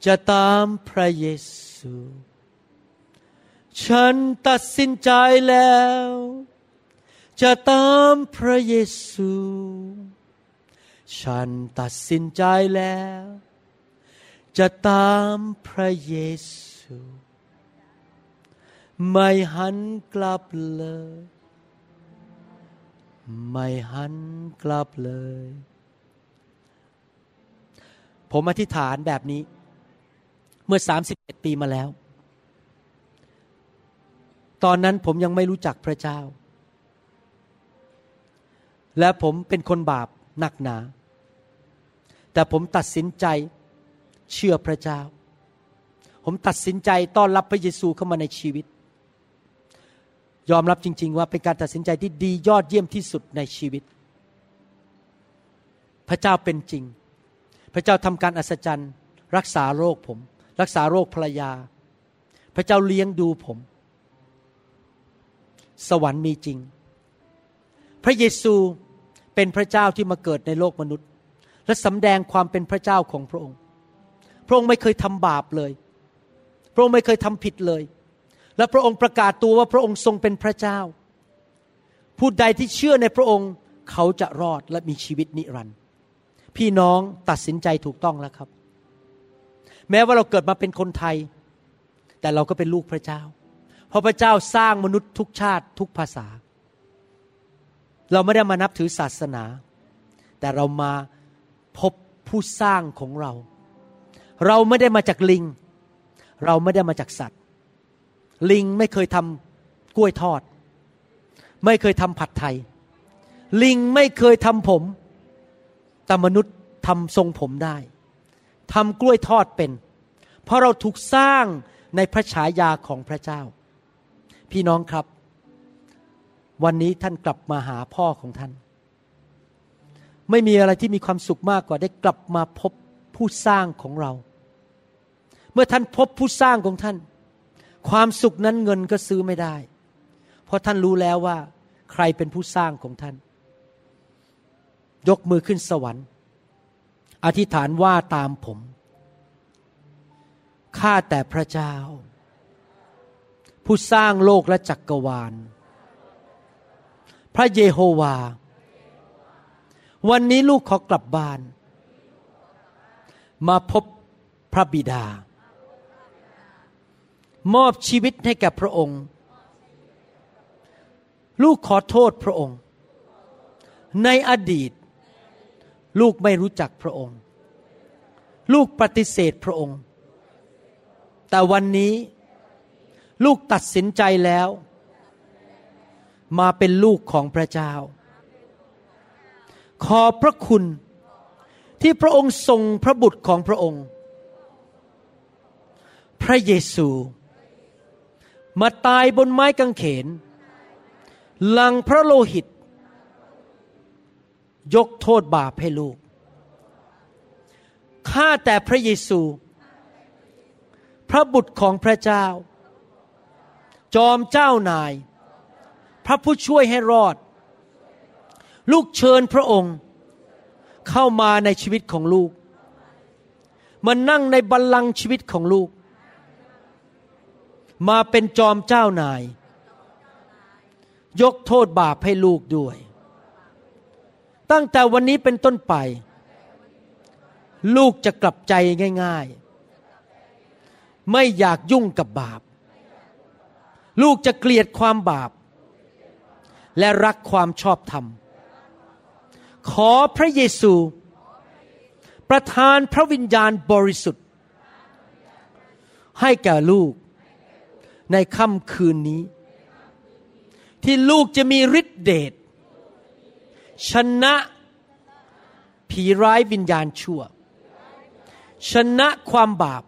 จะตามพระเยซู ฉันตัดสินใจแล้ว จะตามพระเยซู ฉันตัดสินใจแล้ว จะตามพระเยซู ไม่หันกลับเลย ไม่หันกลับเลย ผมอธิษฐานแบบนี้ เมื่อ 31 ปีมาแล้ว ตอนนั้นผมยังไม่รู้จักพระเจ้า และผมเป็นคนบาปหนักหนา แต่ผมตัดสินใจเชื่อพระเจ้า ผมตัดสินใจต้อนรับพระเยซูเข้ามาในชีวิต ยอมรับจริง ๆ ว่าเป็นการตัดสินใจที่ดียอดเยี่ยมที่สุดในชีวิต พระเจ้าเป็นจริง พระเจ้าทำการอัศจรรย์ รักษาโรคผม รักษาโรคภรรยา พระเจ้าเลี้ยงดูผม สวรรค์มีจริง พระเยซู เป็นพระเจ้าที่มาเกิดในโลกมนุษย์ และสำแดงความเป็นพระเจ้าของพระองค์ พระองค์ไม่เคยทำบาปเลย พระองค์ไม่เคยทำผิดเลย และพระองค์ประกาศตัวว่าพระองค์ทรงเป็นพระเจ้า ผู้ใดที่เชื่อในพระองค์เขาจะรอดและมีชีวิตนิรันดร์พี่น้องตัดสินใจถูกต้องแล้วครับ แม้ว่าเราเกิดมาเป็นคนไทย แต่เราก็เป็นลูกพระเจ้า เพราะพระเจ้าสร้างมนุษย์ทุกชาติทุกภาษา เราไม่ได้มานับถือศาสนา แต่เรามาพบผู้สร้างของเรา เราไม่ได้มาจากลิง เราไม่ได้มาจากสัตว์ ลิงไม่เคยทำกล้วยทอด ไม่เคยทำผัดไทย ลิงไม่เคยทำผม แต่มนุษย์ทำทรงผมได้ทำกล้วยทอดเป็น เพราะเราถูกสร้างในพระฉายาของพระเจ้า พี่น้องครับ วันนี้ท่านกลับมาหาพ่อของท่าน ไม่มีอะไรที่มีความสุขมากกว่าได้กลับมาพบผู้สร้างของเรา เมื่อท่านพบผู้สร้างของท่าน ความสุขนั้นเงินก็ซื้อไม่ได้ เพราะท่านรู้แล้วว่าใครเป็นผู้สร้างของท่าน ยกมือขึ้นสวรรค์ อธิษฐานว่าตามผม ข้าแต่พระเจ้า ผู้สร้างโลกและจักกรวาล พระเยโฮวา วันนี้ลูกขอกลับบ้าน มาพบพระบิดา มอบชีวิตให้แก่พระองค์ ลูกขอโทษพระองค์ ในอดีต ลูกไม่รู้จักพระองค์ ลูกปฏิเสธพระองค์ แต่วันนี้ลูกตัดสินใจแล้ว มาเป็นลูกของพระเจ้า ขอบพระคุณที่พระองค์ทรงพระบุตรของพระองค์ พระเยซู มาตายบนไม้กางเขน หลังพระโลหิต ยกโทษบาปให้ลูก ข้าแต่พระเยซู พระบุตรของพระเจ้า จอมเจ้านาย พระผู้ช่วยให้รอด ลูกเชิญพระองค์เข้ามาในชีวิตของลูก มานั่งในบัลลังก์ชีวิตของลูก มาเป็นจอมเจ้านาย ยกโทษบาปให้ลูกด้วย ตั้งแต่วันนี้เป็นต้นไป ลูกจะกลับใจง่าย ๆ ไม่อยากยุ่งกับบาป ลูกจะเกลียดความบาป และรักความชอบธรรม ขอพระเยซู ประทานพระวิญญาณบริสุทธิ์ ให้แก่ลูกในค่ำคืนนี้ ที่ลูกจะมีฤทธิเดชชนะผีร้ายวิญญาณชั่ว ชนะความบาป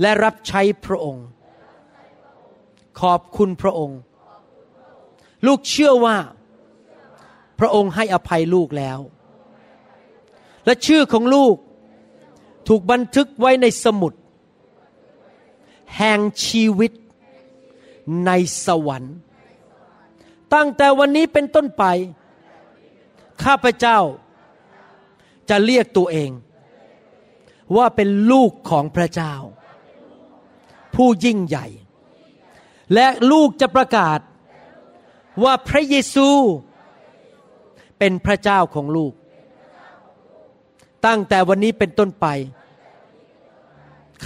และรับใช้พระองค์ ขอบคุณพระองค์ ลูกเชื่อว่า พระองค์ให้อภัยลูกแล้ว และชื่อของลูกถูกบันทึกไว้ในสมุด แห่งชีวิตในสวรรค์ ตั้งแต่วันนี้เป็นต้นไป ข้าพเจ้า จะเรียกตัวเอง ว่าเป็นลูกของพระเจ้า ผู้ยิ่งใหญ่ และลูกจะประกาศ ว่าพระเยซูเป็นพระเจ้าของลูก ตั้งแต่วันนี้เป็นต้นไป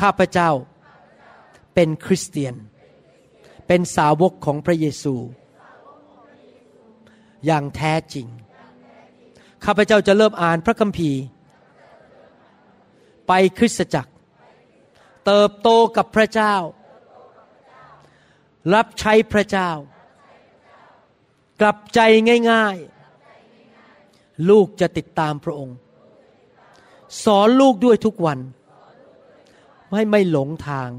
ข้าพเจ้าเป็นคริสเตียน เป็นสาวกของพระเยซู อย่างแท้จริง ข้าพเจ้าจะเริ่มอ่านพระคัมภีร์ ไปคริสตจักร เติบโตกับพระเจ้า รับใช้พระเจ้า กลับใจง่ายๆ ลูกจะติดตามพระองค์ สอนลูกด้วยทุกวันไม่ไม่หลงทาง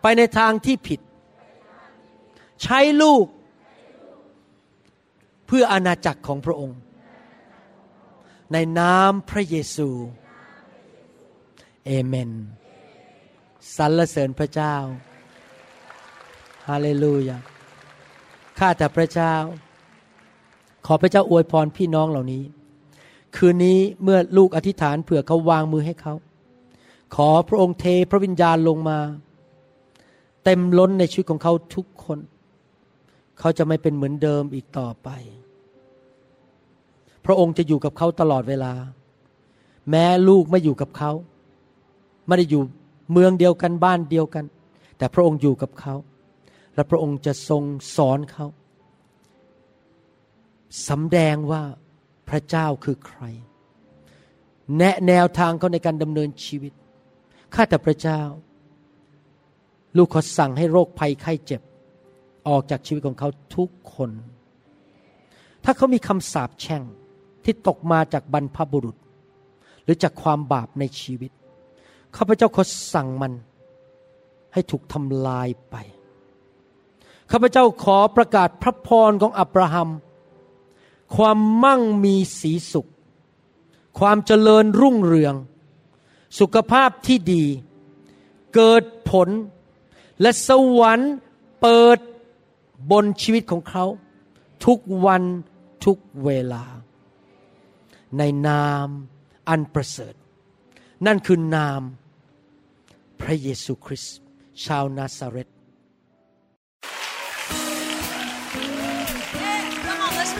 ไปในทางที่ผิด ใช้ลูก เพื่ออาณาจักรของพระองค์ ในนามพระเยซูเอเมนสรรเสริญพระเจ้า ฮาเลลูยา ข้าแต่พระเจ้า ขอพระเจ้าอวยพรพี่น้องเหล่านี้ คืนนี้เมื่อลูกอธิษฐานเผื่อเขาวางมือให้เขา ขอพระองค์เทพระวิญญาณลงมา เต็มล้นในชีวิตของเขาทุกคน เขาจะไม่เป็นเหมือนเดิมอีกต่อไป พระองค์จะอยู่กับเขาตลอดเวลา แม้ลูกไม่อยู่กับเขาไม่ได้อยู่เมืองเดียวกันบ้านเดียวกัน แต่พระองค์อยู่กับเขา และพระองค์จะทรงสอนเขาสำแดงว่าพระเจ้าคือใคร แนะแนวทางเขาในการดำเนินชีวิต ข้าแต่พระเจ้า ลูกขอสั่งให้โรคภัยไข้เจ็บ ออกจากชีวิตของเขาทุกคน ถ้าเขามีคำสาปแช่งที่ตกมาจากบรรพบุรุษ หรือจากความบาปในชีวิต ข้าพเจ้าขอสั่งมันให้ถูกทำลายไป ข้าพเจ้าขอประกาศพระพรของอับราฮัม ความมั่งมีสีสุข ความเจริญรุ่งเรือง สุขภาพที่ดี เกิดผล และสวรรค์เปิดบนชีวิตของเขา ทุกวันทุกเวลา ในนามอันประเสริฐ นั่นคือนามพระเยซูคริสต์ชาวนาซาเรต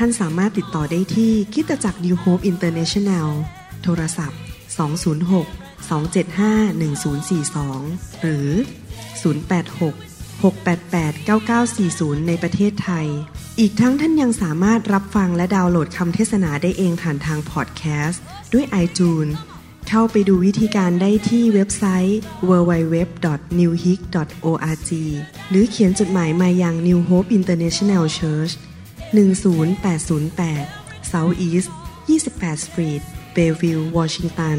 ท่านสามารถติดต่อได้ที่คิตจักร New Hope International โทรศัพท์ 206 275 1042 หรือ 086 688 9940 ในประเทศไทย อีกทั้งท่านยังสามารถรับฟังและดาวน์โหลดคำเทศนาได้เองผ่านทางพอดแคสต์ด้วย iTunes เข้าไปดูวิธีการได้ที่เว็บไซต์ www.newhick.org หรือเขียนจดหมายมายัง New Hope International Church 10808 South East 28 Street Bellevue Washington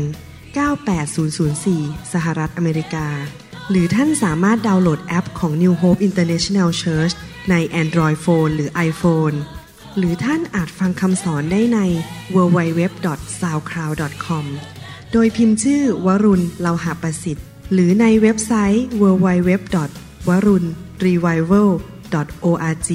98004 สหรัฐอเมริกา หรือท่านสามารถดาวน์โหลดแอปของ New Hope International Church ใน Android Phone หรือ iPhone หรือท่านอาจฟังคำสอนได้ใน www.soundcloud.com โดยพิมพ์ชื่อวรุณเลาหะประสิทธิ์ หรือในเว็บไซต์ www.warunrevival.org